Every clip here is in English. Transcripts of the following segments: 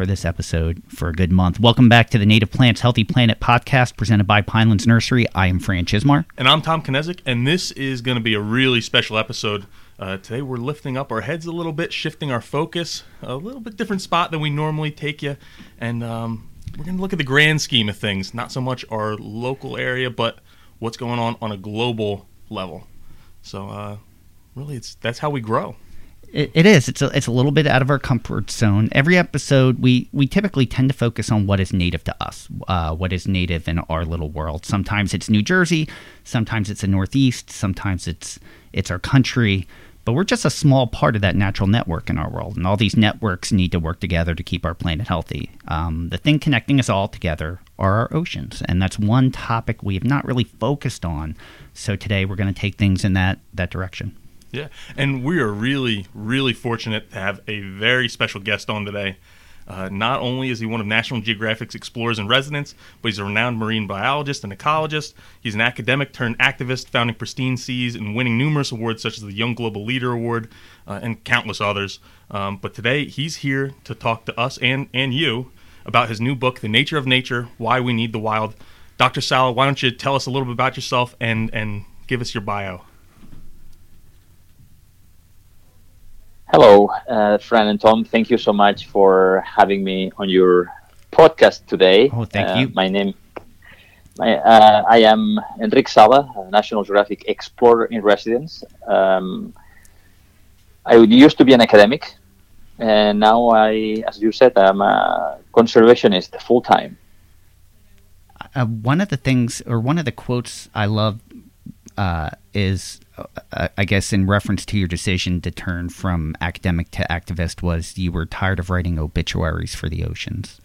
For this episode for a good month. Welcome back to the Native Plants Healthy Planet podcast presented by Pinelands Nursery. I am Fran Chismar. And I'm Tom Knezik, and this is going to be a really special episode. Uh, today we're lifting up our heads a little bit, shifting our focus, a little bit different spot than we normally take you, and um, we're going to look at the grand scheme of things, not so much our local area, but what's going on on a global level. So, uh, really, it's that's how we grow it, it is. It's a, it's a little bit out of our comfort zone. Every episode, we, we typically tend to focus on what is native to us, uh, what is native in our little world. Sometimes it's New Jersey, sometimes it's the Northeast, sometimes it's it's our country. But we're just a small part of that natural network in our world, and all these networks need to work together to keep our planet healthy. Um, the thing connecting us all together are our oceans, and that's one topic we have not really focused on. So today we're going to take things in that that direction. Yeah, and we are really, really fortunate to have a very special guest on today. Uh, not only is he one of National Geographic's explorers in residence, but he's a renowned marine biologist and ecologist. He's an academic turned activist, founding Pristine Seas and winning numerous awards such as the Young Global Leader Award uh, and countless others. Um, but today he's here to talk to us and, and you about his new book, The Nature of Nature Why We Need the Wild. Dr. Sala, why don't you tell us a little bit about yourself and, and give us your bio? Hello, uh, Fran and Tom. Thank you so much for having me on your podcast today. Oh, thank uh, you. My name, my, uh, I am Enric Sala, National Geographic Explorer in Residence. Um, I used to be an academic, and now I, as you said, I'm a conservationist full time. Uh, one of the things, or one of the quotes I love, uh, is uh, I guess in reference to your decision to turn from academic to activist was you were tired of writing obituaries for the oceans.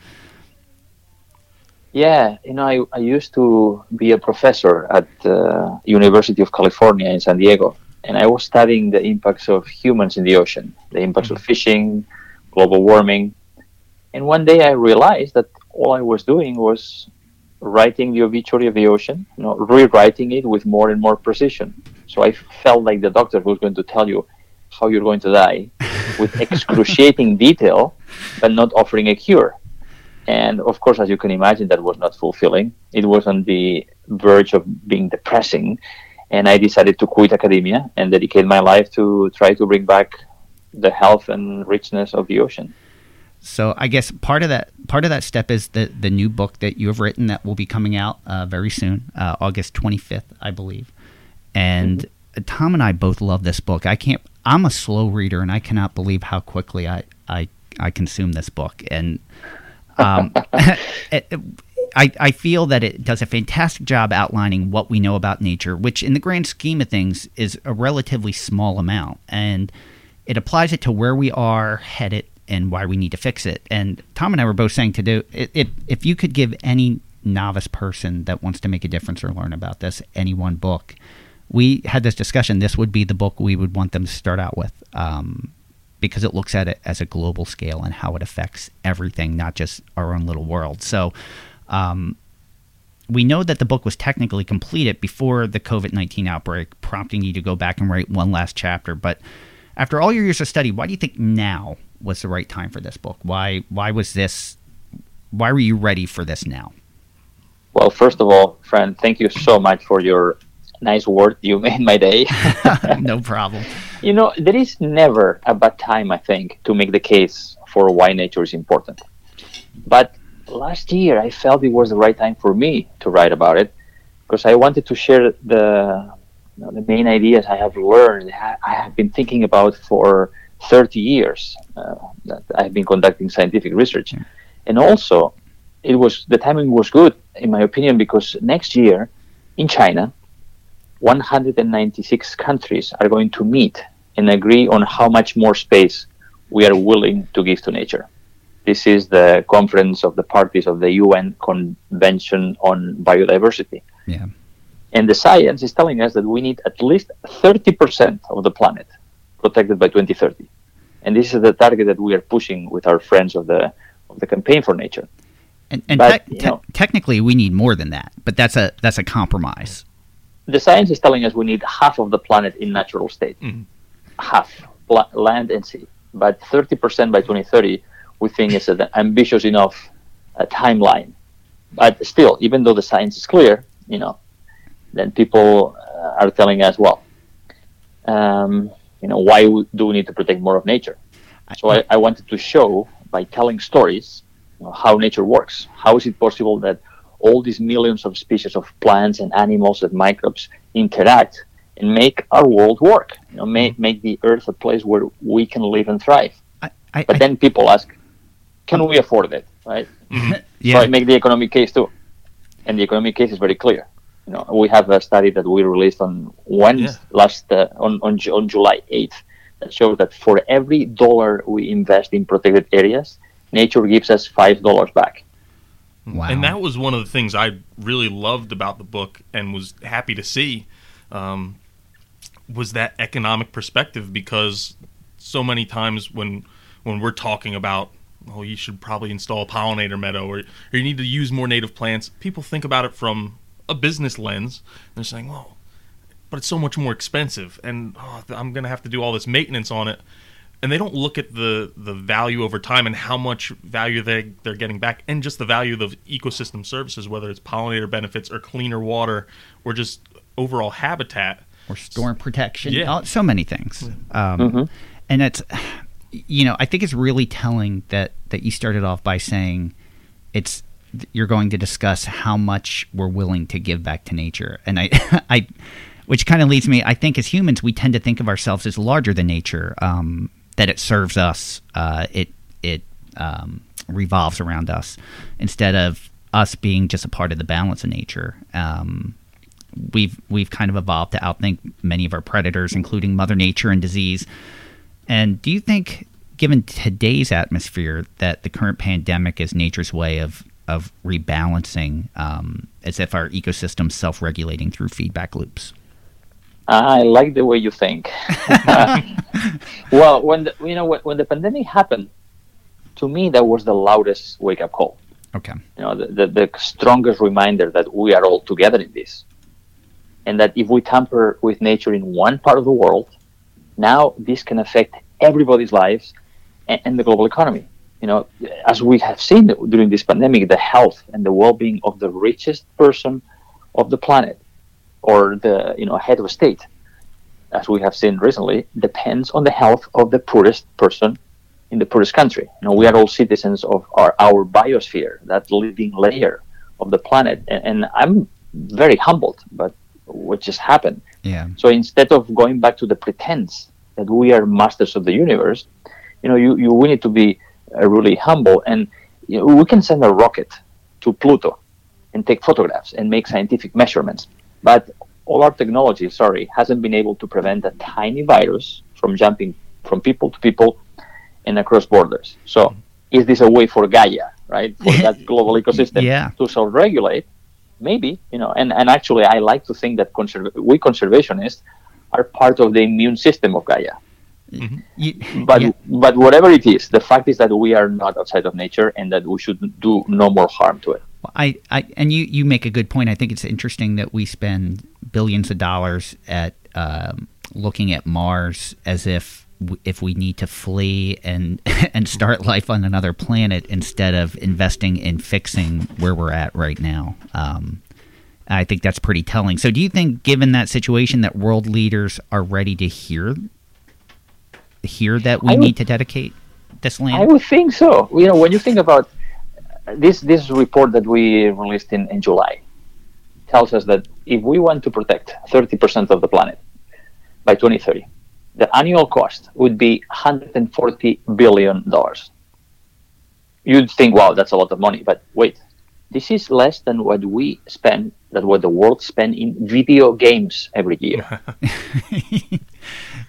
Yeah, you know, I, I used to be a professor at the University of California in San Diego, and I was studying the impacts of humans in the ocean, the impacts mm-hmm. of fishing, global warming. And one day I realized that all I was doing was writing the obituary of the ocean, you know, rewriting it with more and more precision. So I felt like the doctor who's going to tell you how you're going to die with excruciating detail, but not offering a cure. And of course, as you can imagine, that was not fulfilling. It was on the verge of being depressing. And I decided to quit academia and dedicate my life to try to bring back the health and richness of the ocean. So I guess part of that part of that step is the the new book that you have written that will be coming out uh, very soon, uh, August 25th, I believe. And mm-hmm. Tom and I both love this book. I can't. I'm a slow reader, and I cannot believe how quickly I I I consume this book. And um, it, it, I, I feel that it does a fantastic job outlining what we know about nature, which in the grand scheme of things is a relatively small amount. And it applies it to where we are headed and why we need to fix it. And Tom and I were both saying to do it, if you could give any novice person that wants to make a difference or learn about this any one book, we had this discussion. This would be the book we would want them to start out with um, because it looks at it as a global scale and how it affects everything, not just our own little world. So. Um, we know that the book was technically completed before the COVID 19 outbreak, prompting you to go back and write one last chapter. But after all your years of study, why do you think now was the right time for this book? Why why was this why were you ready for this now? Well, first of all, friend, thank you so much for your nice word. You made my day. no problem. You know, there is never a bad time, I think, to make the case for why nature is important. But last year, I felt it was the right time for me to write about it because I wanted to share the you know, the main ideas I have learned, I have been thinking about for 30 years Uh, that I've been conducting scientific research. Yeah. And also, it was the timing was good, in my opinion, because next year in China, 196 countries are going to meet and agree on how much more space we are willing to give to nature. This is the conference of the parties of the UN Convention on Biodiversity. Yeah. And the science is telling us that we need at least 30% of the planet protected by 2030. And this is the target that we are pushing with our friends of the of the campaign for nature. And, and But, tec- you te- know- technically, we need more than that, but that's a that's a compromise. The science is telling us we need half of the planet in natural state, half pla- land and sea. But 30% by 2030, we think is an ambitious enough uh, timeline. But still, even though the science is clear, you know, then people uh, are telling us, well, um, you know, why do we need to protect more of nature? So I, I wanted to show by telling stories you know, how nature works. How is it possible that all these millions of species of plants and animals and microbes interact and make our world work? You know, make make the Earth a place where we can live and thrive. I, I, But then people ask, can we afford it? Right? yeah, So I make the economic case too, and the economic case is very clear. You know, we have a study that we released on Wednesday, Yeah. last uh, on on, on July eighth that shows that for every dollar we invest in protected areas, nature gives us five dollars back. wow. And that was one of the things I really loved about the book and was happy to see um, was that economic perspective because so many times when when we're talking about oh you should probably install a pollinator meadow or, or you need to use more native plants people think about it from a business lens they're saying well but it's so much more expensive and oh, i'm going to have to do all this maintenance on it and they don't look at the the value over time and how much value they they're getting back and just the value of the ecosystem services whether it's pollinator benefits or cleaner water or just overall habitat or storm protection. Yeah. all- so many things. Um, And it's, you know, I think it's really telling that that you started off by saying it's you're going to discuss how much we're willing to give back to nature, and I, I, which kind of leads me. I think as humans, we tend to think of ourselves as larger than nature. Um, that it serves us. Uh, it it um, revolves around us instead of us being just a part of the balance of nature. Um, we've we've kind of evolved to outthink many of our predators, including Mother Nature and disease. And do you think, given today's atmosphere, that the current pandemic is nature's way of of rebalancing, um, as if our ecosystem's self-regulating through feedback loops? I like the way you think. well, when the, you know when, when the pandemic happened, to me that was the loudest wake up call. Okay. you know, the, the, the strongest reminder that we are all together in this. And that if we tamper with nature in one part of the world, now this can affect everybody's lives and, and the global economy. You know, as we have seen during this pandemic, the health and the well-being of the richest person of the planet, or the you know head of state, as we have seen recently, depends on the health of the poorest person in the poorest country. You know, we are all citizens of our, our biosphere, that living layer of the planet. And, and I'm very humbled, but what just happened. Yeah. So instead of going back to the pretense that we are masters of the universe, you know, you, you we need to be really humble. And you know, we can send a rocket to Pluto and take photographs and make scientific measurements. But all our technology, sorry, hasn't been able to prevent a tiny virus from jumping from people to people and across borders. So is this a way for Gaia, right, for that global ecosystem Yeah. to self-regulate? Maybe, you know, and, and actually I like to think that conserv- we conservationists are part of the immune system of Gaia. You, But yeah. but whatever it is, the fact is that we are not outside of nature and that we should do no more harm to it. I, I and you, you make a good point. I think it's interesting that we spend billions of dollars at um, looking at Mars as if if we need to flee and and start life on another planet instead of investing in fixing where we're at right now. Um, I think that's pretty telling. So, do you think, given that situation, that world leaders are ready to hear hear that we would- need to dedicate this land? I would think so. You know, when you think about uh, this this report that we released in, in July tells us that if we want to protect 30% of the planet by 2030, the annual cost would be 140 billion dollars. You'd think, wow, that's a lot of money, but wait, this is less than what we spend, that what the world spend in video games every year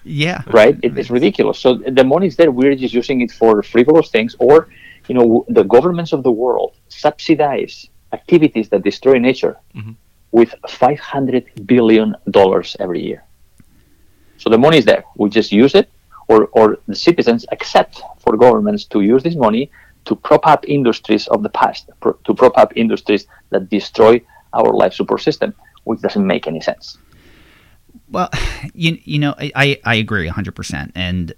yeah, right? It is ridiculous. So the money is there. We're just using it for frivolous things or you know, the governments of the world subsidize activities that destroy nature Mhm. with 500 billion dollars every year. So the money is there. We just use it, or, or the citizens accept for governments to use this money to prop up industries of the past, pro- to prop up industries that destroy our life support system, which doesn't make any sense. Well, you you know, I I, agree hundred percent, and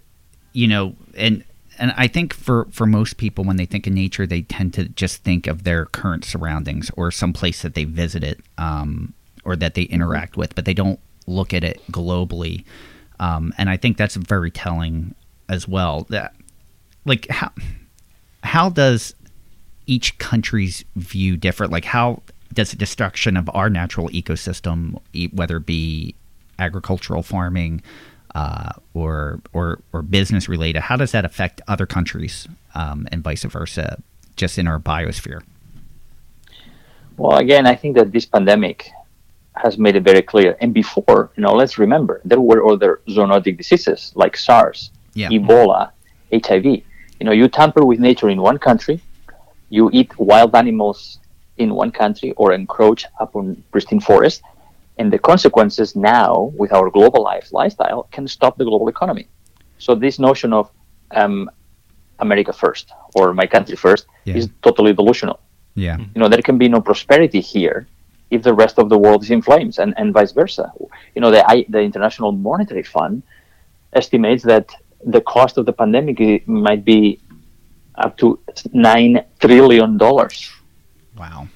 you know, and and I think for for most people, when they think of nature, they tend to just think of their current surroundings or some place that they visited, um, or that they interact with, but they don't look at it globally. Um, and I think that's very telling as well. That like how how does each country's view differ? Like how does the destruction of our natural ecosystem, whether it be agricultural farming uh, or or or business related, how does that affect other countries um, and vice versa, just in our biosphere? Well, again, I think that this pandemic has made it very clear. And before, you know, let's remember there were other zoonotic diseases like SARS, Yeah. Ebola, HIV. You know, you tamper with nature in one country, you eat wild animals in one country or encroach upon pristine forest, and the consequences now with our globalized lifestyle can stop the global economy. So this notion of um, America first or my country first Yeah. is totally delusional Yeah, you know there can be no prosperity here if the rest of the world is in flames and, and vice versa you know the, I, the international monetary fund estimates that the cost of the pandemic might be up to 9 trillion dollars wow.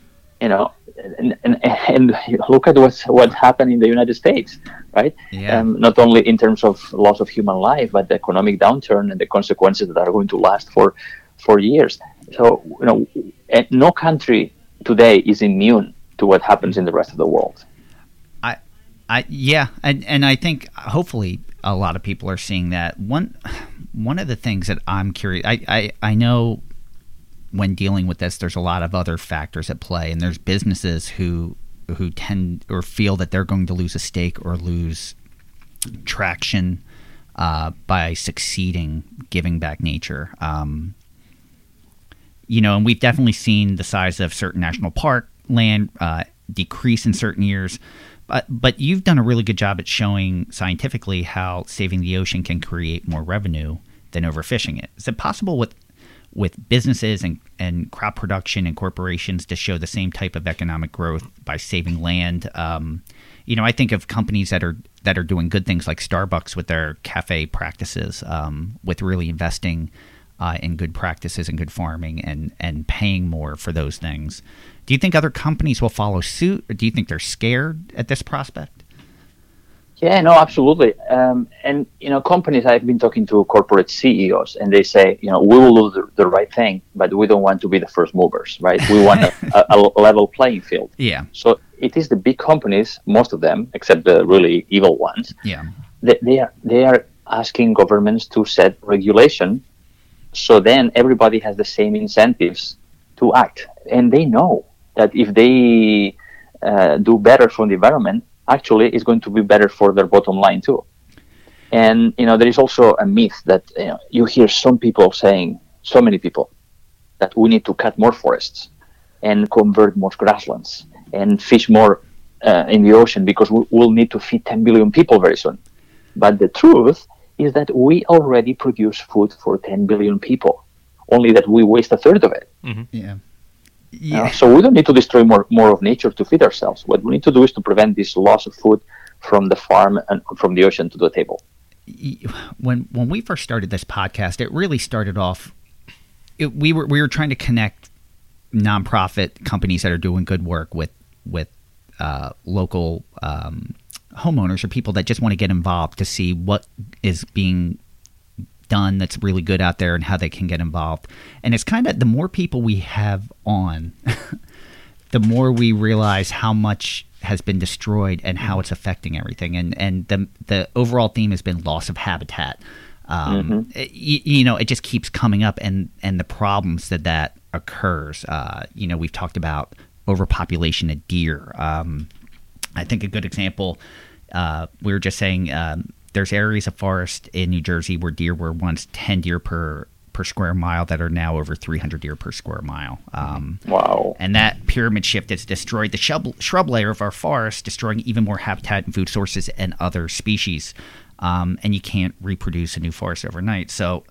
you know and, and, and look at what's what happened in the united states right Yeah. um, not only in terms of loss of human life but the economic downturn and the consequences that are going to last for for years so you know eh, no country today is immune to what happens in the rest of the world I, I yeah, and and I think hopefully a lot of people are seeing that. One one of the things that I'm curious, I I, I know when dealing with this, there's a lot of other factors at play, and there's businesses who who tend or feel that they're going to lose a stake or lose traction uh, by succeeding giving back nature. Um, you know, and we've definitely seen the size of certain national park land uh, decrease in certain years. But but you've done a really good job at showing scientifically how saving the ocean can create more revenue than overfishing it. Is it possible with with businesses and, and crop production and corporations to show the same type of economic growth by saving land? Um, you know, I think of companies that are that are doing good things like Starbucks with their cafe practices, um, with really investing uh, in good practices and good farming and and paying more for those things. Do you think other companies will follow suit, or do you think they're scared at this prospect? Yeah, no, absolutely. Um, and you know, companies. I've been talking to corporate CEOs, and they say, you know, we will do the, the right thing, but we don't want to be the first movers, right? We want a, a, a level playing field. Yeah, So it is the big companies, most of them, except the really evil ones. yeah, They, they are they are asking governments to set regulation, so then everybody has the same incentives to act, and they know that if they uh, do better for the environment, actually, is going to be better for their bottom line too. And you know, there is also a myth that you, know, you hear some people saying, so many people, that we need to cut more forests and convert more grasslands and fish more uh, in the ocean because we, we'll need to feed 10 billion people very soon. But the truth is that we already produce food for 10 billion people, only that we waste a third of it. yeah, Uh, so we don't need to destroy more, more of nature to feed ourselves. What we need to do is to prevent this loss of food from the farm and from the ocean to the table. when when we first started this podcast, it really started off. It, we were we were trying to connect nonprofit companies that are doing good work with with uh, local um, homeowners or people that just want to get involved to see what is being done that's really good out there and how they can get involved. And it's kind of the more people we have on, the more we realize how much has been destroyed and how it's affecting everything. And and the the overall theme has been loss of habitat. Um, it- you, you know, it just keeps coming up, and and the problems that that occurs. Uh, you know, we've talked about overpopulation of deer. Um, I think a good example. Uh, we were just saying um, there's areas of forest in New Jersey where deer were once ten deer per per square mile that are now over 300 deer per square mile. Um, Wow. and that pyramid shift has destroyed the shrub, shrub layer of our forest, destroying even more habitat and food sources and other species. Um, and you can't reproduce a new forest overnight. So,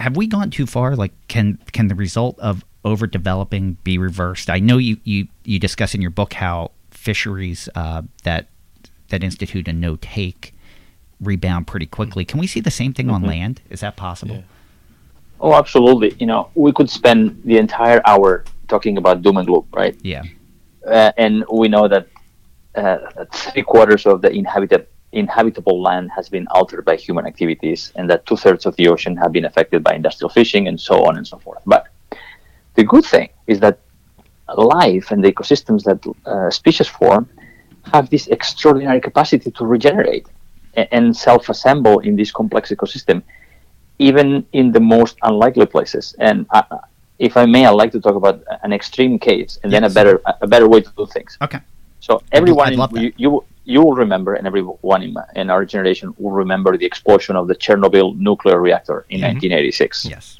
have we gone too far? Like, can can the result of overdeveloping be reversed? I know you you, you discuss in your book how fisheries uh, that that institute a no take rebound pretty quickly. Can we see the same thing on land? Is that possible? Yeah. Oh, absolutely. You know, we could spend the entire hour talking about doom and gloom, right? Yeah. uh, and we know that uh, three quarters of the inhabited inhabitable land has been altered by human activities, and that two thirds of the ocean have been affected by industrial fishing, and so on and so forth. But the good thing is that life and the ecosystems that uh, species form have this extraordinary capacity to regenerate and self-assemble in this complex ecosystem, even in the most unlikely places. And uh, if I may, I'd like to talk about an extreme case and then a better a better way to do things. Okay. So everyone, you, you you will remember, and everyone in, my, in our generation will remember the explosion of the Chernobyl nuclear reactor in 1986. Yes.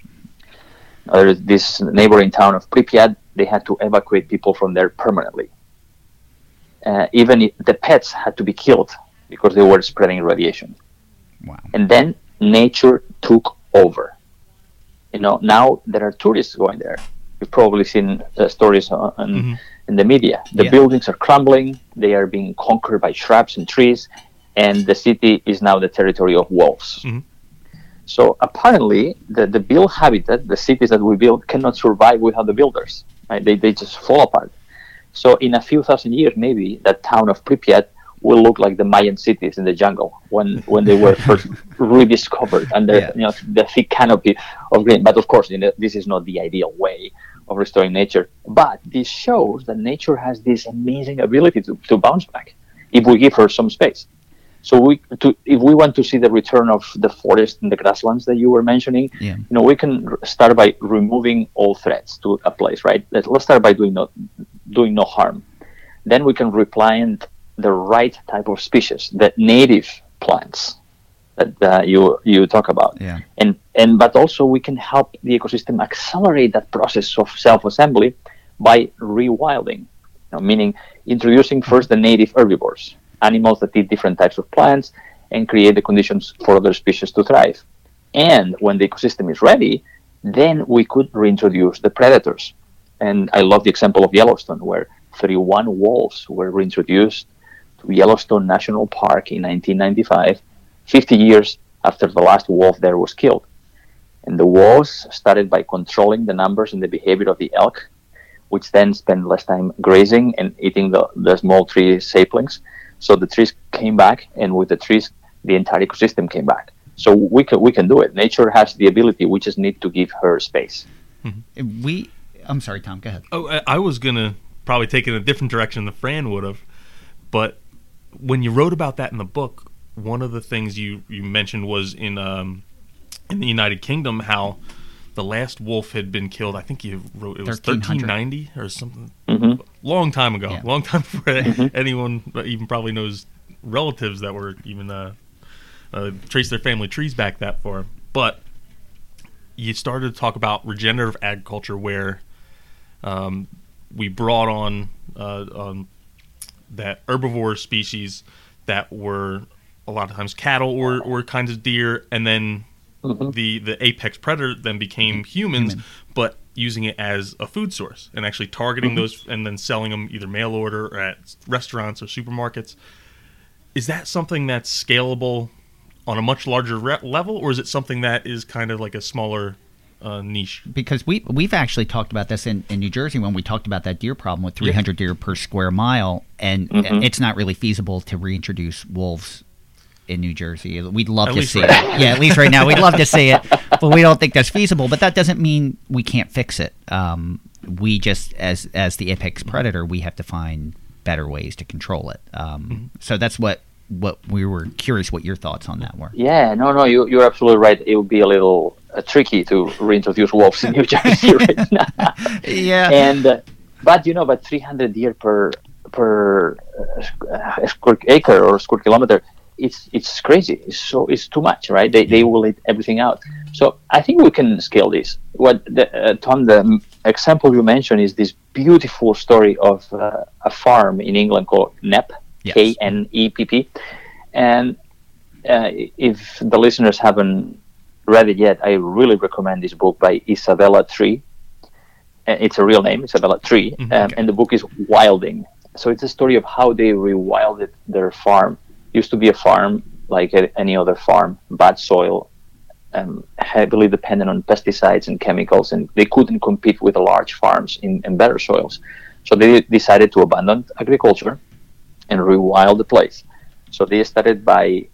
Uh, this neighboring town of Pripyat, they had to evacuate people from there permanently. Uh, even if the pets had to be killed because they were spreading radiation. Wow. And then nature took over. You know, now there are tourists going there. You've probably seen uh, stories on, Mhm. in the media. The Yeah. buildings are crumbling, they are being conquered by shrubs and trees, and the city is now the territory of wolves. Mhm. So apparently, the, the built habitat, the cities that we build, cannot survive without the builders. Right? They, they just fall apart. So in a few thousand years, maybe that town of Pripyat will look like the Mayan cities in the jungle when, when they were first rediscovered under Yeah. you know the thick canopy of green. But of course, you know, this is not the ideal way of restoring nature. But this shows that nature has this amazing ability to, to bounce back if we give her some space. So we to if we want to see the return of the forest and the grasslands that you were mentioning, Yeah. you know, we can start by removing all threats to a place, right? Let, let's start by doing no doing no harm. Then we can replant the right type of species, the native plants that uh, you you talk about, Yeah. and and but also we can help the ecosystem accelerate that process of self-assembly by rewilding, you know, meaning introducing first the native herbivores, animals that eat different types of plants and create the conditions for other species to thrive. And when the ecosystem is ready, then we could reintroduce the predators. And I love the example of Yellowstone, where 31 wolves were reintroduced to Yellowstone National Park in 1995, 50 years after the last wolf there was killed. And the wolves started by controlling the numbers and the behavior of the elk, which then spent less time grazing and eating the, the small tree saplings. So the trees came back, and with the trees, the entire ecosystem came back. So we can we can do it. Nature has the ability. We just need to give her space. Mm-hmm. We. I'm sorry, Tom. Go ahead. Oh, I- I was gonna probably take it in a different direction than Fran would have, but when you wrote about that in the book, one of the things you you mentioned was in um in the United Kingdom how the last wolf had been killed. I think you wrote it was 1390 or something. hmm Long time ago. Yeah. Long time before anyone even probably knows relatives that were even uh, uh, trace their family trees back that far. But you started to talk about regenerative agriculture where um, we brought on uh, um, that herbivore species that were a lot of times cattle or, or kinds of deer, and then mm-hmm. the the apex predator then became mm-hmm. humans, Human. but using it as a food source and actually targeting mm-hmm. those and then selling them either mail order or at restaurants or supermarkets. Is that something that's scalable on a much larger re- level, or is it something that is kind of like a smaller uh, niche? because we we've actually talked about this in, in New Jersey when we talked about that deer problem with 300 deer per square mile, and Mhm. it's not really feasible to reintroduce wolves in New Jersey. We'd love At to see right it. now. Yeah, at least right now we'd love to see it, but we don't think that's feasible. But that doesn't mean we can't fix it. Um, we just as as the apex predator, we have to find better ways to control it. Um, So that's what what we were curious what your thoughts on that were. Yeah, no, no, you, you're absolutely right. It would be a little tricky to reintroduce wolves in New Jersey right now. Yeah. and uh, but you know, but 300 deer per per uh, uh, square acre or square kilometer, it's it's crazy. It's so it's too much, right? They they will eat everything out. So I think we can scale this. What the, uh, Tom, the example you mentioned is this beautiful story of uh, a farm in England called Knepp, Yes. K N E P P, and uh, if the listeners haven't read it yet, I really recommend this book by Isabella Tree. It's a real name, Isabella Tree, um, okay. and the book is Wilding. So it's a story of how they rewilded their farm. Used to be a farm like any other farm, bad soil, um, heavily dependent on pesticides and chemicals, and they couldn't compete with the large farms in, in better soils. So they decided to abandon agriculture and rewild the place. So they started by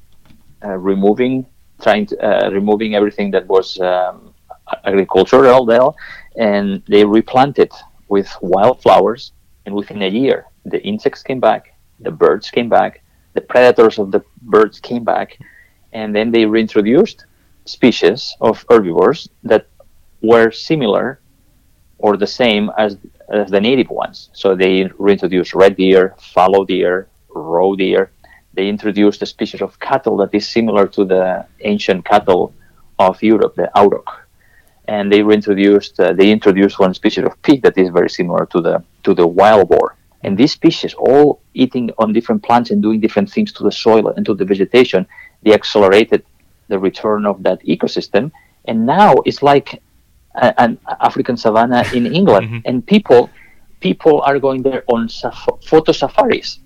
uh, removing, trying to uh, removing everything that was um, agricultural there, and they replanted with wildflowers. And within a year, the insects came back, the birds came back, the predators of the birds came back, and then they reintroduced species of herbivores that were similar or the same as, as the native ones. So they reintroduced red deer, fallow deer, roe deer. They introduced a species of cattle that is similar to the ancient cattle of Europe, the auroch. And they reintroduced uh, they introduced one species of pig that is very similar to the to the wild boar. And these species, all eating on different plants and doing different things to the soil and to the vegetation, they accelerated the return of that ecosystem. And now it's like a, an African savanna in England, and people people are going there on saf- photo safaris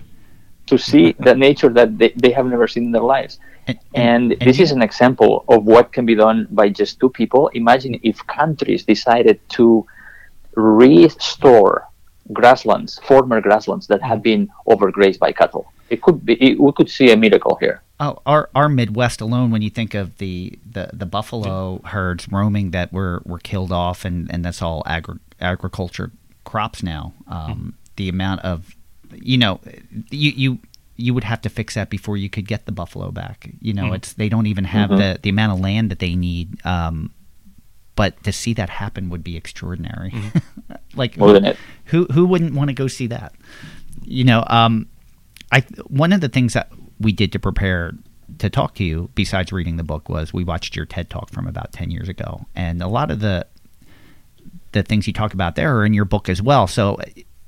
to see the nature that they, they have never seen in their lives. And, And and this is an example of what can be done by just two people. Imagine if countries decided to restore grasslands, former grasslands that have mm-hmm. been overgrazed by cattle. It could be. It, we could see a miracle here. Oh, our our Midwest alone, when you think of the, the, the buffalo mm-hmm. herds roaming that were, were killed off, and, and that's all agri- agriculture crops now. Um, mm-hmm. The amount of, you know, you you you would have to fix that before you could get the buffalo back. You know, it's they don't even have the the amount of land that they need. Um, but to see that happen would be extraordinary. like Wouldn't it? who who wouldn't want to go see that? You know, um, I one of the things that we did to prepare to talk to you, besides reading the book, was we watched your TED talk from about ten years ago, and a lot of the the things you talk about there are in your book as well. So,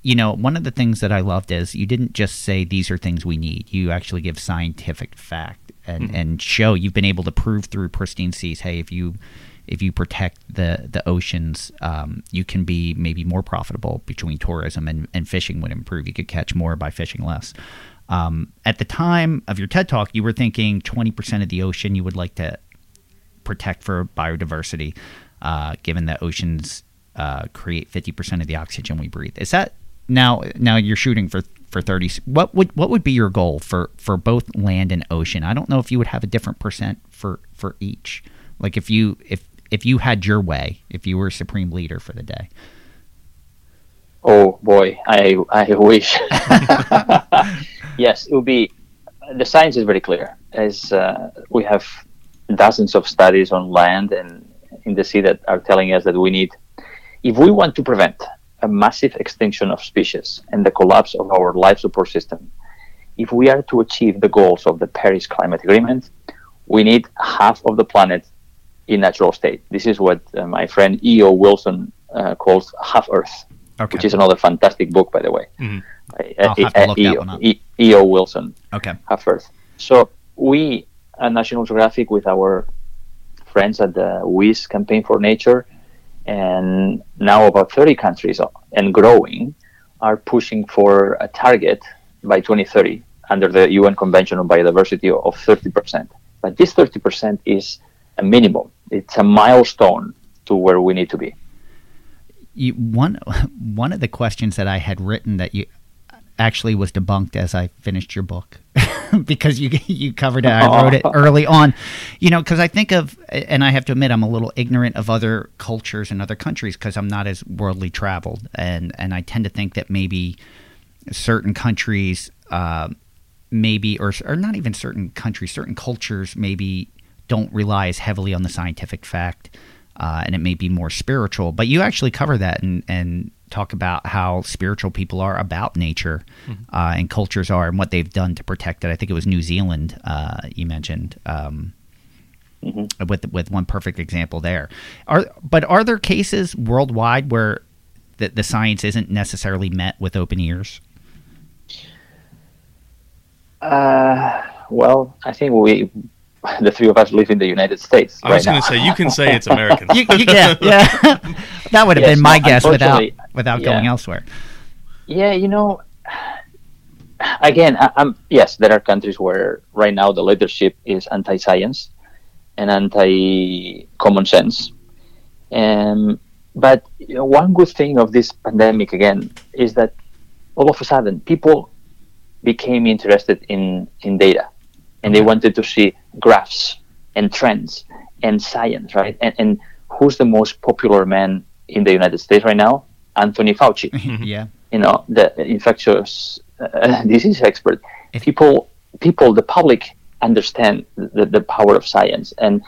you know, one of the things that I loved is you didn't just say these are things we need. You actually give scientific fact and and show you've been able to prove through pristine seas. Hey, if you if you protect the the oceans, um, you can be maybe more profitable between tourism and, and fishing would improve. You could catch more by fishing less. Um, at the time of your TED talk, you were thinking 20% of the ocean you would like to protect for biodiversity, uh, given that oceans uh, create 50% of the oxygen we breathe. Is that now? Now you're shooting for for 30. What would what would be your goal for for both land and ocean? I don't know if you would have a different percent for for each. Like if you if if you had your way, if you were supreme leader for the day. Oh boy, I I wish. yes, it would be. The science is very clear. As uh, we have dozens of studies on land and in the sea that are telling us that we need, if we want to prevent a massive extinction of species and the collapse of our life support system, if we are to achieve the goals of the Paris Climate Agreement, we need half of the planet in natural state. This is what uh, my friend E.O. Wilson uh, calls half Earth Okay. which is another fantastic book, by the way. Mhm. I'll have to look E.O. one up. E- E.O. Wilson, Okay. Half Earth. So we at National Geographic, with our friends at the Wyss Campaign for Nature, and now about 30 countries and growing, are pushing for a target by 2030 under the UN Convention on Biodiversity of 30%. But this 30% is a minimum. It's a milestone to where we need to be. you, one one of the questions that I had written that you actually was debunked as I finished your book because you you covered it. I wrote it early on, you know, because I think of and I have to admit I'm a little ignorant of other cultures and other countries because I'm not as worldly traveled and and I tend to think that maybe certain countries uh, maybe or or not even certain countries certain cultures maybe don't rely as heavily on the scientific fact uh, and it may be more spiritual. But you actually cover that and, and talk about how spiritual people are about nature uh, and cultures are and what they've done to protect it. I think it was New Zealand uh, you mentioned. Um, Mhm. with with one perfect example there. Are but are there cases worldwide where the, the science isn't necessarily met with open ears? Uh, well, I think we, the three of us, live in the United States. I was right going to say you can say it's American. You, you- yeah, yeah. that would have Yes, been my no, guess without unfortunately, without yeah. going elsewhere. Yeah, you know, again, I, I'm yes, there are countries where right now the leadership is anti-science and anti-common sense. Um, but you know, one good thing of this pandemic again is that all of a sudden people became interested in in data, and they wanted to see graphs and trends and science, right? And, and who's the most popular man in the United States right now? Anthony Fauci. Yeah. you know the infectious uh, disease expert. People people the public understand the, the power of science. And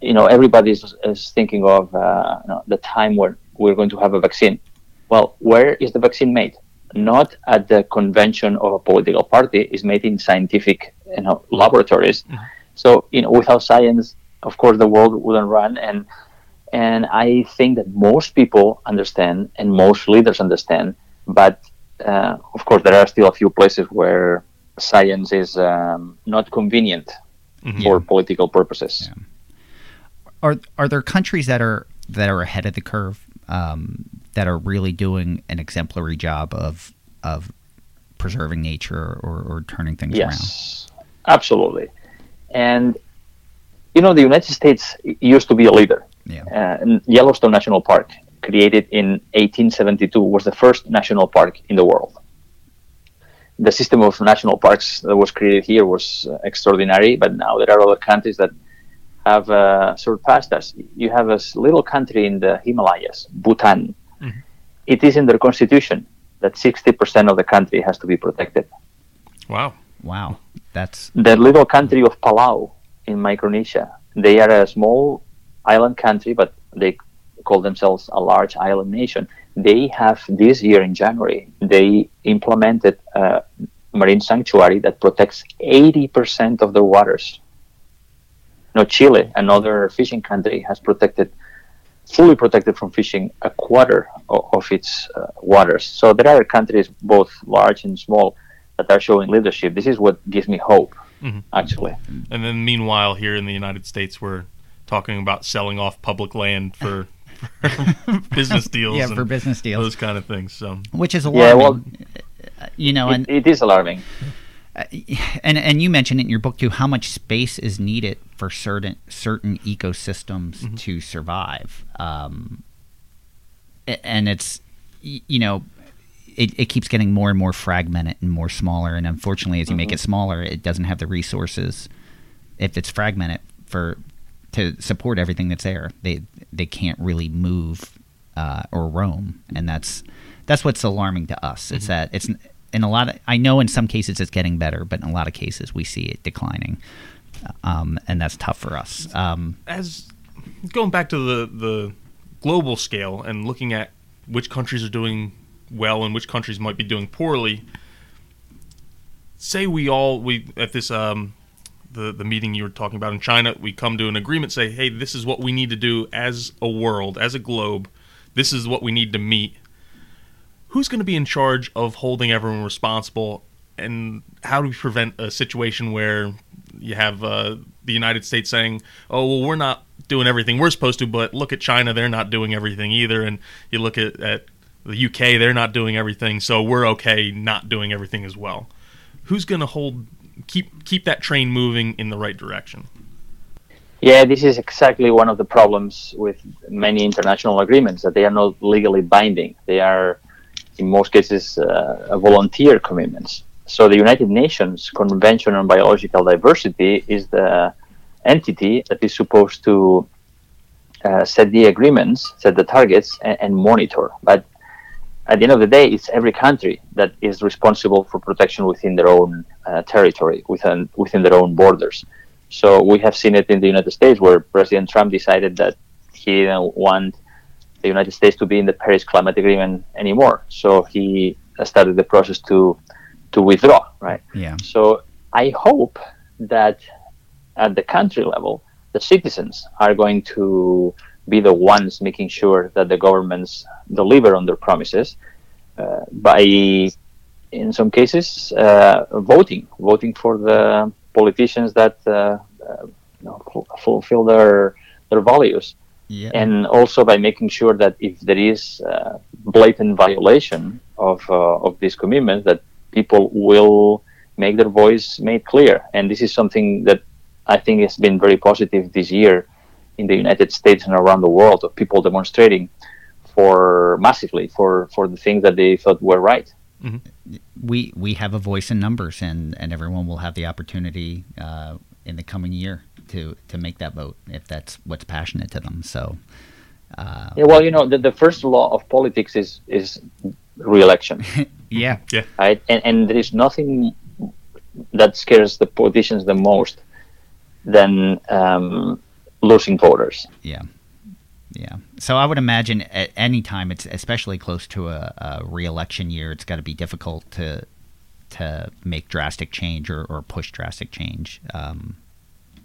you know everybody is, is thinking of uh, you know, the time where we're going to have a vaccine. Well where is the vaccine made? Not at the convention of a political party. Is made in scientific you know laboratories. So you know without science of course the world wouldn't run. And and I think that most people understand and most leaders understand, but uh, of course there are still a few places where science is um, not convenient Mhm. for political purposes. Yeah. Are are there countries that are that are ahead of the curve um, that are really doing an exemplary job of of preserving nature or, or turning things around? Yes, absolutely. And you know, the United States used to be a leader. Yeah. Uh, Yellowstone National Park, created in 1872, was the first national park in the world. The system of national parks that was created here was uh, extraordinary, but now there are other countries that have uh, surpassed us. You have a little country in the Himalayas, Bhutan. Mhm. It is in their constitution that 60% of the country has to be protected Wow. Wow, that's the little country of Palau in Micronesia. They are a small island country, but they call themselves a large island nation. They have this year in January, they implemented a marine sanctuary that protects 80% of their waters. Now, Chile, another fishing country, has protected, fully protected from fishing, a quarter of, of its uh, waters. So there are countries, both large and small, that are showing leadership. This is what gives me hope, Mhm. actually. And then meanwhile, here in the United States, we're talking about selling off public land for, for business deals yeah and for business deals, those kind of things. So which is alarming, Yeah, well- Uh, you know, and It, it is alarming. and and you mentioned in your book too how much space is needed for certain certain ecosystems to survive um, and it's you know it, it keeps getting more and more fragmented and more smaller and unfortunately as you make it smaller it doesn't have the resources if it's fragmented for to support everything that's there. They they can't really move uh, or roam. And that's that's what's alarming to us. It's that it's in a lot of i know in some cases it's getting better but in a lot of cases we see it declining. Um, and that's tough for us. Um, as going back to the the global scale and looking at which countries are doing well and which countries might be doing poorly. Say we all we at this um the the meeting you were talking about in China, we come to an agreement. Say, hey, this is what we need to do as a world, as a globe. This is what we need to meet. Who's going to be in charge of holding everyone responsible, and how do we prevent a situation where you have uh, the United States saying, "Oh, well, we're not doing everything we're supposed to," but look at China; they're not doing everything either, and you look at, at the UK; they're not doing everything, so we're okay not doing everything as well. Who's going to hold keep keep that train moving in the right direction? Yeah, this is exactly one of the problems with many international agreements that they are not legally binding. They are, in most cases, uh, volunteer commitments. So the United Nations Convention on Biological Diversity is the entity that is supposed to uh, set the agreements, set the targets, and, and monitor. But at the end of the day, it's every country that is responsible for protection within their own uh, territory, within within their own borders. So we have seen it in the United States, where President Trump decided that he didn't want the United States to be in the Paris Climate Agreement anymore. So he started the process to to withdraw. Right. yeah So I hope that at the country level, the citizens are going to be the ones making sure that the governments deliver on their promises uh, by, in some cases, uh, voting, voting for the politicians that uh, uh, fulfill their their values. Yeah. and also by making sure that if there is uh, blatant violation of uh, of these commitments, that people will make their voice made clear. And this is something that I think has been very positive this year in the United States and around the world of people demonstrating for massively for for the things that they thought were right. we we have a voice in numbers, and and everyone will have the opportunity uh, in the coming year to to make that vote if that's what's passionate to them. So. Uh, Yeah, well, you know, the, the first law of politics is is re-election, yeah, Yeah. right? And and there is nothing that scares the politicians the most than um, losing voters. Yeah. Yeah. So I would imagine at any time, it's especially close to a, a re-election year, it's got to be difficult to to make drastic change or, or push drastic change um,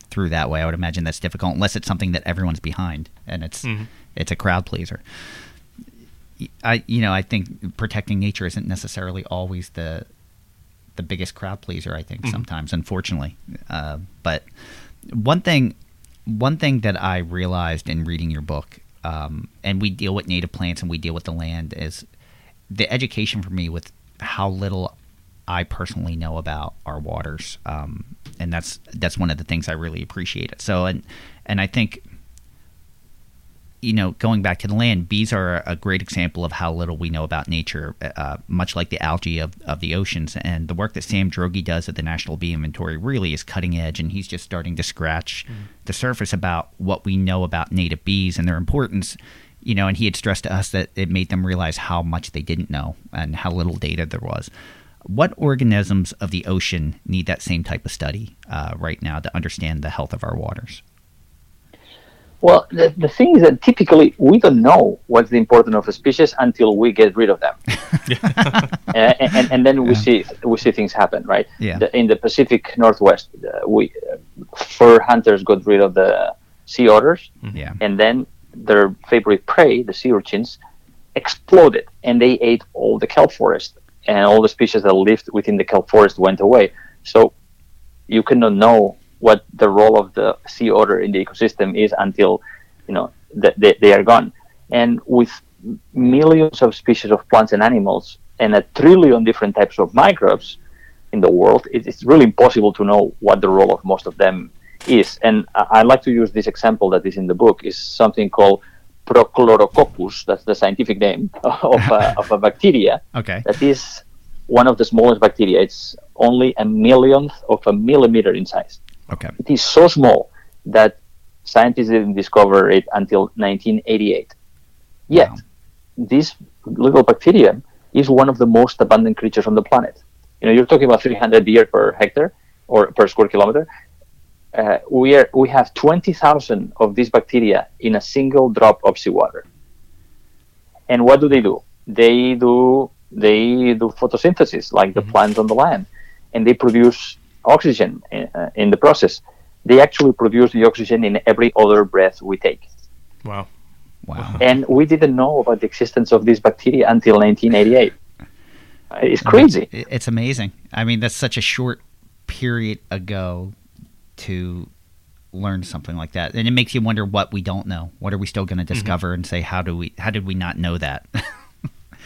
through that way. I would imagine that's difficult unless it's something that everyone's behind and it's it's a crowd pleaser. I you know I think protecting nature isn't necessarily always the the biggest crowd pleaser. I think sometimes, unfortunately, uh, but one thing one thing that I realized in reading your book, um, and we deal with native plants and we deal with the land, is the education for me with how little I personally know about our waters, um, and that's that's one of the things I really appreciate it. So, and and I think you know, going back to the land, bees are a great example of how little we know about nature, uh, much like the algae of, of the oceans. And the work that Sam Droege does at the National Bee Inventory really is cutting edge, and he's just starting to scratch the surface about what we know about native bees and their importance. You know, and he had stressed to us that it made them realize how much they didn't know and how little data there was. What organisms of the ocean need that same type of study uh, right now to understand the health of our waters? Well, the, the thing is that typically we don't know what's the importance of a species until we get rid of them, uh, and, and then we see we see things happen, right? Yeah. The, in the Pacific Northwest, uh, we uh, fur hunters got rid of the sea otters, Yeah. and then their favorite prey, the sea urchins, exploded, and they ate all the kelp forest, and all the species that lived within the kelp forest went away. So you cannot know what the role of the sea otter in the ecosystem is until you know that they, they are gone. And with millions of species of plants and animals and a trillion different types of microbes in the world, it, it's really impossible to know what the role of most of them is. And I, I like to use this example that is in the book is something called Prochlorococcus. That's the scientific name of a, of a bacteria Okay. that is one of the smallest bacteria. It's only a millionth of a millimeter in size. Okay. It is so small that scientists didn't discover it until 1988. Yet, Wow. this little bacterium is one of the most abundant creatures on the planet. You know, you're talking about 300 deer per hectare or per square kilometer. Uh, we are we have 20,000 of these bacteria in a single drop of seawater. And what do they do? They do they do photosynthesis like the plants on the land, and they produce oxygen in, uh, in the process. They actually produce the oxygen in every other breath we take. Wow. Wow. And we didn't know about the existence of these bacteria until 1988. Uh, It's crazy. It's amazing. I mean, that's such a short period ago to learn something like that, and it makes you wonder what we don't know. What are we still going to discover and say? How do we? How did we not know that?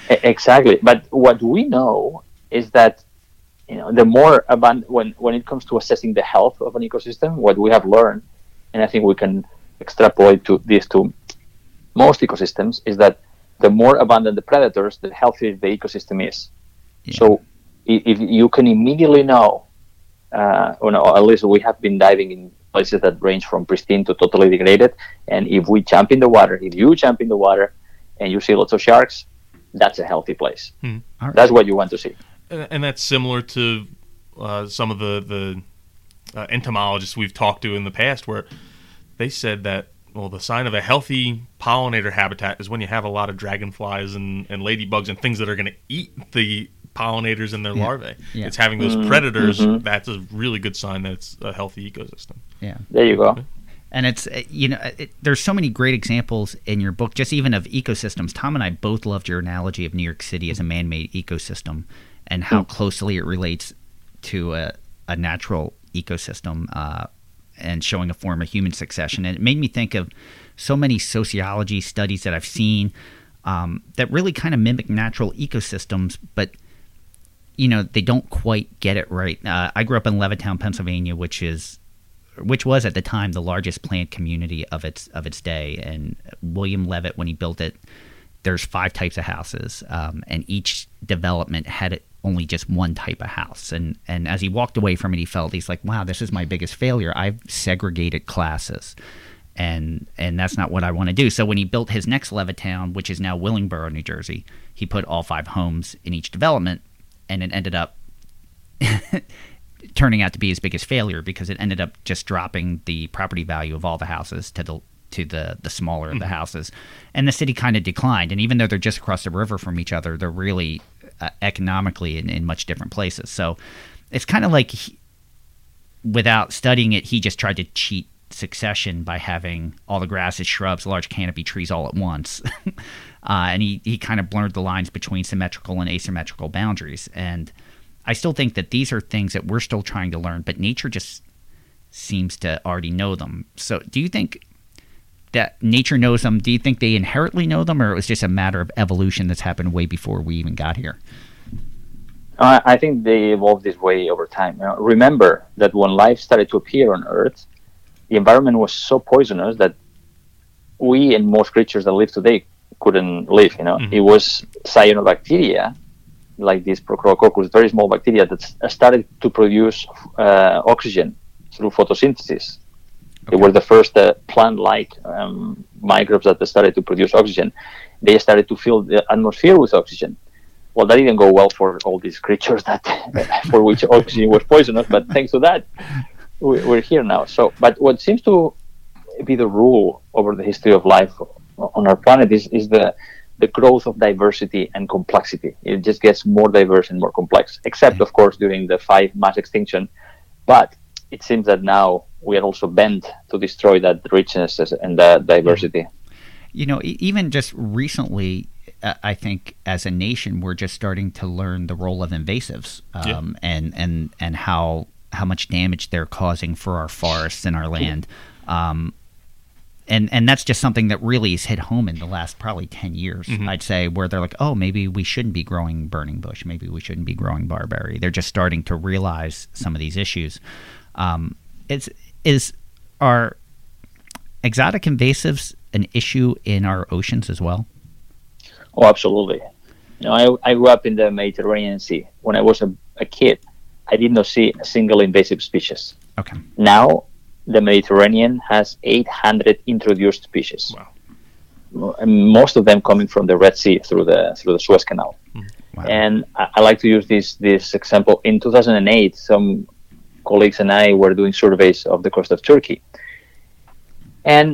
Exactly. But what we know is that you know the more abundant when when it comes to assessing the health of an ecosystem, what we have learned, and I think we can extrapolate to this to most ecosystems, is that the more abundant the predators, the healthier the ecosystem is. Yeah. So if you can immediately know, uh, or no, at least we have been diving in places that range from pristine to totally degraded, and if we jump in the water, if you jump in the water, and you see lots of sharks, that's a healthy place. All right. That's what you want to see. And, and that's similar to uh, some of the the uh, entomologists we've talked to in the past, where they said that well, the sign of a healthy pollinator habitat is when you have a lot of dragonflies and, and ladybugs and things that are going to eat the pollinators and their Yeah. larvae. Yeah. It's having those Mm, predators. mhm. That's a really good sign that it's a healthy ecosystem. yeah. There you go. And and it's uh, you know it, there's so many great examples in your book just even of ecosystems tom and i both loved your analogy of new york city as a man-made ecosystem and how mm. closely it relates to a, a natural ecosystem uh, and showing a form of human succession and it made me think of so many sociology studies that i've seen um, that really kind of mimic natural ecosystems but you know they don't quite get it right uh, i grew up in levittown pennsylvania which is which was at the time the largest plant community of its of its day. And William Levitt, when he built it, there's five types of houses, um, and each development had only just one type of house. And and as he walked away from it, he felt he's like, wow, this is my biggest failure. I've segregated classes. And and that's not what I want to do. So when he built his next Levittown, which is now Willingboro, New Jersey, he put all five homes in each development, and it ended up turning out to be his biggest failure because it ended up just dropping the property value of all the houses to the to the the smaller of the mm-hmm. houses, and the city kind of declined. And even though they're just across the river from each other, they're really uh, economically in, in much different places. So it's kind of like he, without studying it, he just tried to cheat succession by having all the grasses, shrubs, large canopy trees all at once. uh, and he, he kind of blurred the lines between symmetrical and asymmetrical boundaries. And I still think that these are things that we're still trying to learn, but nature just seems to already know them. So, do you think that nature knows them? Do you think they inherently know them, or it was just a matter of evolution that's happened way before we even got here? I think they evolved this way over time. You know, remember that when life started to appear on Earth, the environment was so poisonous that we and most creatures that live today couldn't live. You know, mm-hmm. it was cyanobacteria like this Prochlorococcus, very small bacteria that started to produce uh, oxygen through photosynthesis. They were the first uh, plant-like um, microbes that started to produce oxygen. They started to fill the atmosphere with oxygen. Well, that didn't go well for all these creatures that for which oxygen was poisonous. But thanks to that, we're here now. So, but what seems to be the rule over the history of life on our planet is, is the the growth of diversity and complexity. It just gets more diverse and more complex, except, of course, during the five mass extinction. But it seems that now we are also bent to destroy that richness and that diversity. You know, even just recently, uh, I think as a nation, we're just starting to learn the role of invasives um, yeah. and, and, and how, how much damage they're causing for our forests and our land. Um, and and that's just something that really has hit home in the last probably 10 years mm-hmm. i'd say where they're like oh maybe we shouldn't be growing burning bush maybe we shouldn't be growing barberry they're just starting to realize some of these issues um, is is are exotic invasives an issue in our oceans as well oh absolutely you know, I, I grew up in the mediterranean sea when i was a, a kid i did not see a single invasive species okay now the Mediterranean has 800 introduced species. Wow. Most of them coming from the Red Sea through the through the Suez Canal. Mm-hmm. Wow. And I, I, like to use this this example. In 2008, some colleagues and I were doing surveys of the coast of Turkey, and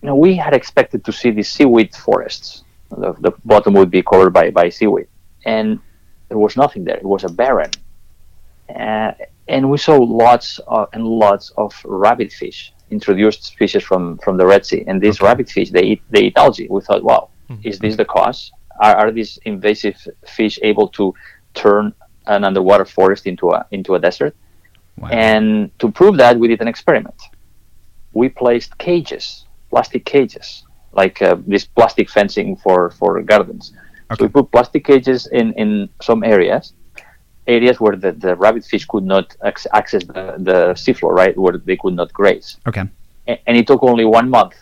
you know, we had expected to see these seaweed forests. The, the bottom would be covered by, by seaweed, and there was nothing there. It was a barren. Uh, and we saw lots of, and lots of rabbit fish, introduced species from, from the Red Sea. And these okay. rabbit fish, they eat, they eat algae. We thought, wow, mm-hmm. is this the cause? Are, are these invasive fish able to turn an underwater forest into a, into a desert? Wow. And to prove that, we did an experiment. We placed cages, plastic cages, like uh, this plastic fencing for, for gardens. Okay. So we put plastic cages in, in some areas areas where the, the rabbit fish could not ac- access the, the seafloor, right, where they could not graze. Okay. A- and it took only one month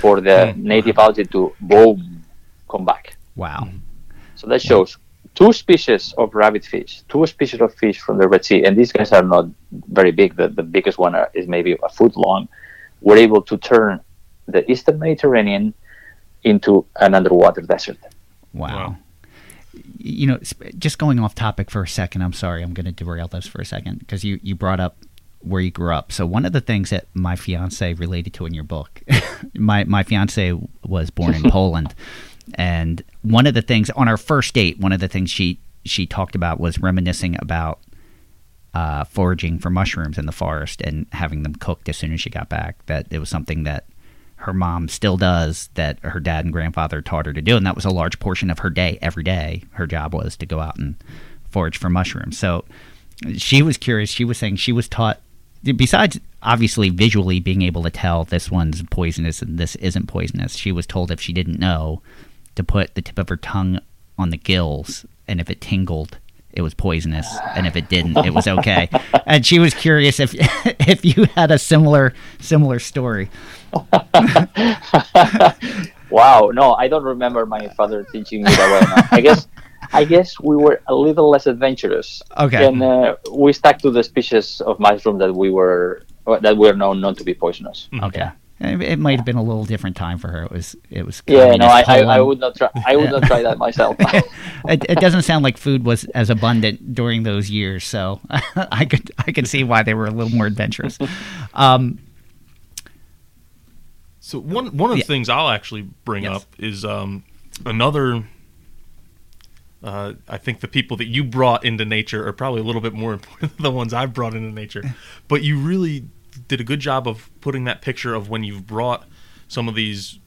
for the native algae to boom come back. Wow. So that shows two species of rabbit fish, two species of fish from the Red Sea, and these guys are not very big. The, the biggest one are, is maybe a foot long. Were able to turn the Eastern Mediterranean into an underwater desert. Wow. wow you know, just going off topic for a second. I'm sorry, I'm going to derail this for a second because you you brought up where you grew up. So one of the things that my fiance related to in your book, my my fiance was born in Poland, and one of the things on our first date, one of the things she she talked about was reminiscing about uh, foraging for mushrooms in the forest and having them cooked as soon as she got back. That it was something that her mom still does that her dad and grandfather taught her to do, and that was a large portion of her day every day. Her job was to go out and forage for mushrooms. So she was curious. She was saying she was taught, besides obviously visually being able to tell this one's poisonous and this isn't poisonous, she was told if she didn't know to put the tip of her tongue on the gills, and if it tingled, it was poisonous, and if it didn't, it was okay. and she was curious if if you had a similar similar story. wow, no, I don't remember my father teaching me that way. No. I guess I guess we were a little less adventurous. Okay. And uh, we stuck to the species of mushroom that we were that were known not to be poisonous. Okay. It, it might have been a little different time for her. It was. It was. Yeah, no, I, I, I would not try. I would not try that myself. it, it doesn't sound like food was as abundant during those years, so I could I could see why they were a little more adventurous. Um, So one one of the Yeah. things I'll actually bring Yes. up is um, another. Uh, I think the people that you brought into nature are probably a little bit more important than the ones I've brought into nature. But you really did a good job of putting that picture of when you've brought some of these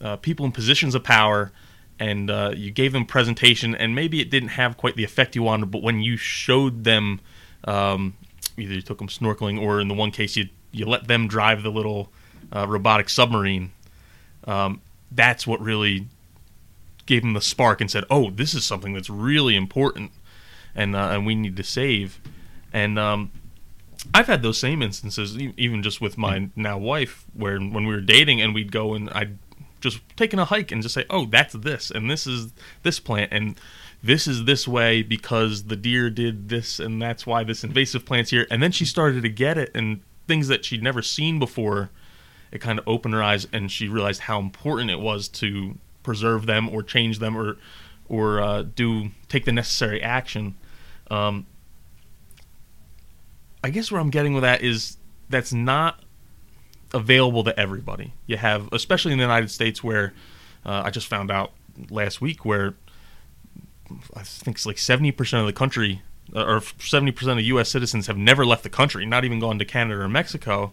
uh, people in positions of power and uh, you gave them presentation and maybe it didn't have quite the effect you wanted but when you showed them um, either you took them snorkeling or in the one case you you let them drive the little uh, robotic submarine um, that's what really gave them the spark and said oh this is something that's really important and uh, and we need to save. And um, I've had those same instances, even just with my now wife, where when we were dating and we'd go and I'd just taken a hike and just say, "Oh, that's this, and this is this plant, and this is this way because the deer did this, and that's why this invasive plant's here." And then she started to get it, and things that she'd never seen before, it kind of opened her eyes, and she realized how important it was to preserve them or change them or or uh, do take the necessary action. Um, I guess where I'm getting with that is that's not available to everybody. You have, especially in the United States, where uh, I just found out last week where I think it's like 70% of the country uh, or 70% of U.S. citizens have never left the country, not even gone to Canada or Mexico.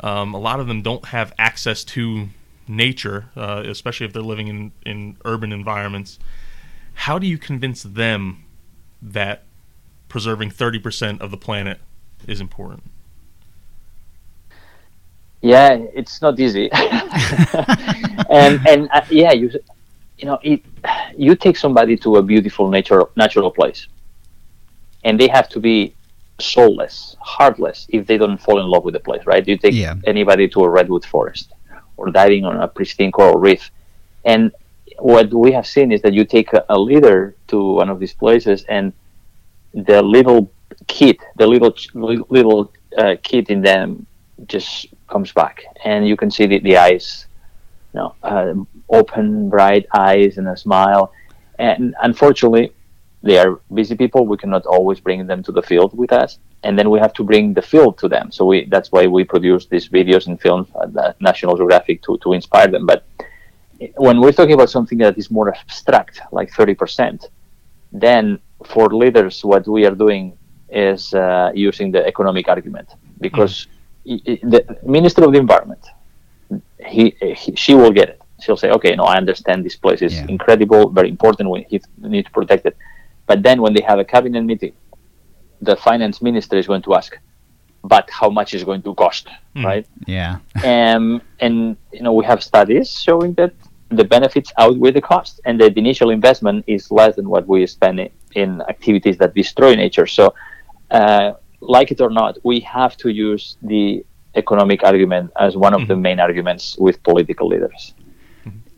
Um, a lot of them don't have access to nature, uh, especially if they're living in, in urban environments. How do you convince them that preserving 30% of the planet is important? yeah, it's not easy. and and uh, yeah, you you know, it, you take somebody to a beautiful natural natural place, and they have to be soulless, heartless if they don't fall in love with the place, right? You take Yeah. anybody to a redwood forest or diving on a pristine coral reef, and what we have seen is that you take a, a leader to one of these places, and the little kid, the little little uh, kid in them, just comes back, and you can see the, the eyes, you know, uh, open, bright eyes, and a smile. And unfortunately, they are busy people. We cannot always bring them to the field with us, and then we have to bring the field to them. So we that's why we produce these videos and films at National Geographic to to inspire them. But when we're talking about something that is more abstract, like thirty percent, then for leaders, what we are doing is uh, using the economic argument because i- i- the Minister of the Environment, he, he she will get it. She'll say, okay, no, I understand this place is Yeah. incredible, very important. We need to protect it. But then when they have a cabinet meeting, the finance minister is going to ask, but how much is going to cost, right? yeah. um, and you know we have studies showing that the benefits outweigh the cost, and that the initial investment is less than what we spend in activities that destroy nature. So, uh, like it or not, we have to use the economic argument as one of the main arguments with political leaders.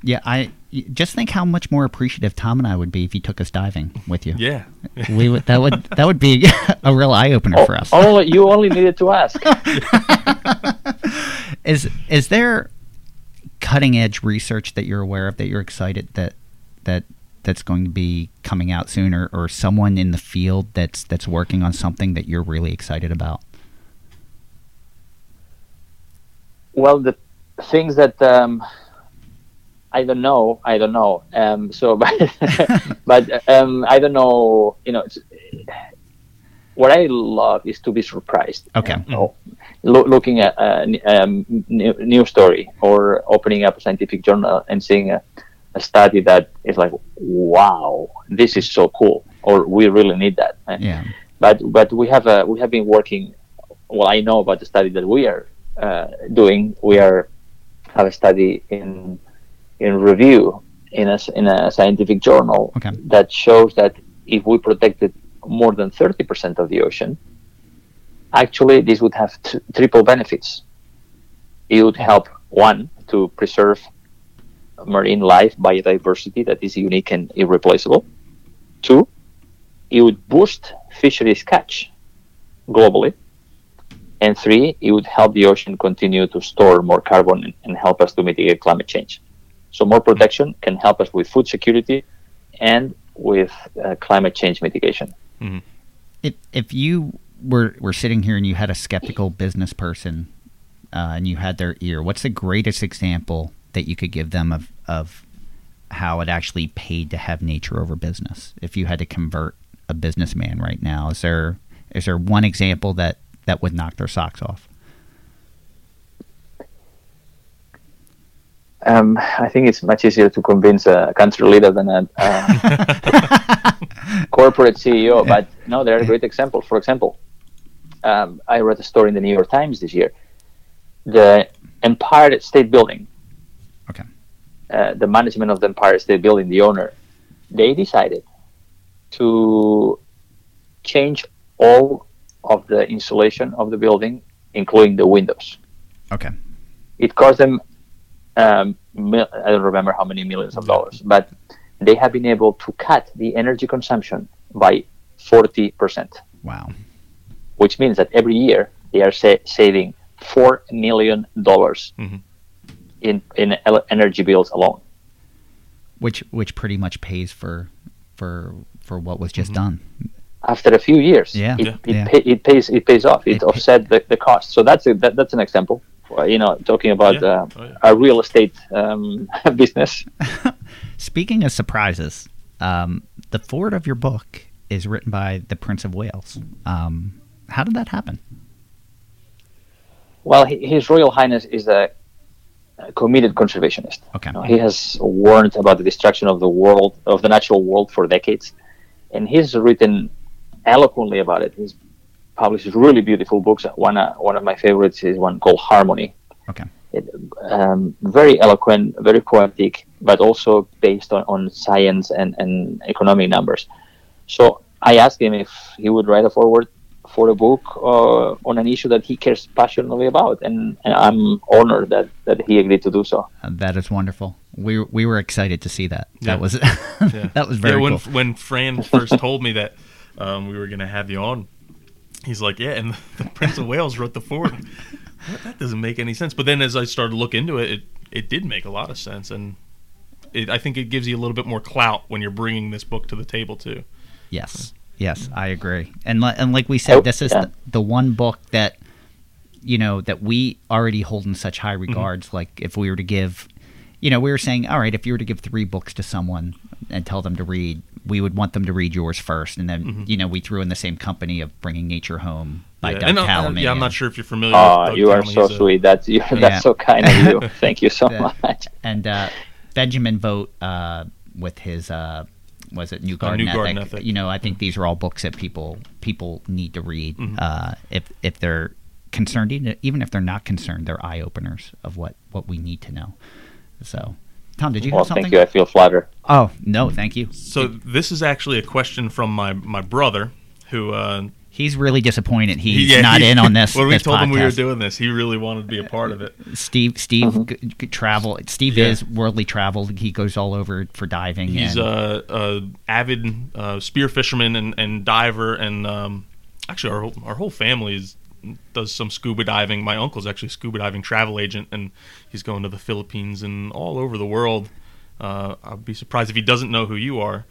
Yeah, I just think how much more appreciative Tom and I would be if you took us diving with you. Yeah. We would that would that would be a real eye opener for us. Only you only needed to ask. Is is there cutting edge research that you're aware of that you're excited that that that's going to be coming out soon or, or someone in the field that's that's working on something that you're really excited about? Well, the things that um, I don't know, I don't know. Um, so, but, but um, I don't know. You know, it's, what I love is to be surprised. Okay. You know, lo- looking at a um, new, new story or opening up a scientific journal and seeing a, a study that is like, wow, this is so cool, or we really need that. Yeah. But but we have a, we have been working. Well, I know about the study that we are uh, doing. We are have a study in in review in a in a scientific journal Okay. that shows that if we protected more than 30% of the ocean, actually this would have t- triple benefits. It would help one to preserve marine life biodiversity that is unique and irreplaceable. Two, it would boost fisheries catch globally. And three, it would help the ocean continue to store more carbon and, and help us to mitigate climate change. So more protection can help us with food security and with uh, climate change mitigation. If if you were were sitting here and you had a skeptical business person, uh, and you had their ear, what's the greatest example that you could give them of of how it actually paid to have nature over business? If you had to convert a businessman right now, is there is there one example that that would knock their socks off? Um, I think it's much easier to convince a country leader than a, uh corporate CEO. But no, there are great examples. For example, um, I read a story in the New York Times this year. The Empire State Building. Uh, the management of the Empire State Building, the owner, they decided to change all of the insulation of the building, including the windows. Okay. it cost them um, mil- I don't remember how many millions of dollars, but they have been able to cut the energy consumption by 40%, Wow. which means that every year they are sa- saving four million dollars Mhm. In in energy bills alone. Which which pretty much pays for for for what was just done. After a few years, Yeah. it, Yeah. it, Yeah. Pay, it pays it pays off. It, It pay- offset the, the cost. So that's a, that, that's an example. Well, You know, talking about Yeah. uh, Oh, yeah. a real estate um, business. Speaking of surprises, um, the foreword of your book is written by the Prince of Wales. Um, how did that happen? Well, His Royal Highness is a, a committed conservationist. Okay. He has warned about the destruction of the world, of the natural world, for decades, and he's written eloquently about it. He's published really beautiful books. One, uh, one of my favorites is one called Harmony. Okay. It, um, very eloquent, very poetic, but also based on, on science and, and economic numbers. So I asked him if he would write a foreword for a book uh, on an issue that he cares passionately about, and, and I'm honored that, that he agreed to do so. Uh, that is wonderful. We we were excited to see that. Yeah. That was Yeah. that was very yeah, when, cool. When Fran first told me that um, we were going to have you on, he's like, yeah, and the Prince of Wales wrote the foreword. What? That doesn't make any sense. But then as I started to look into it, it, it did make a lot of sense. And it, I think it gives you a little bit more clout when you're bringing this book to the table, too. Yes, yes, I agree. And li- and like we said, Oh, this is yeah. the, the one book that you know that we already hold in such high Mm-hmm. regards. Like if we were to give, you know, we were saying, all right, if you were to give three books to someone and tell them to read, we would want them to read yours first, and then you know we threw in the same company of bringing nature home by Mm-hmm. yeah. Doug and, uh, yeah, I'm not sure if you're familiar Oh, with Doug you are so He's a- sweet. That's you, Yeah. that's so kind of you. Thank you so much. and uh, Benjamin Vogt uh, with his uh, was it New Garden, New Garden Ethic? Ethic. You know, I think these are all books that people people need to read Mm-hmm. uh, if if they're concerned, even even if they're not concerned, they're eye openers of what what we need to know. So, Tom, did you Well, have something? thank you. I feel flattered. Oh no, thank you. So this is actually a question from my, my brother, who uh, He's really disappointed he's yeah, not he- in on this. when we this told him we were doing this, he really wanted to be a part of it. Steve Steve g- g- travel. Steve Yeah. is worldly traveled. He goes all over for diving. He's and, a, a avid uh, spear fisherman and, and diver, and um, actually our whole, our whole family is does some scuba diving. My uncle's actually a scuba diving travel agent, and he's going to the Philippines and all over the world. Uh, I'd be surprised if he doesn't know who you are.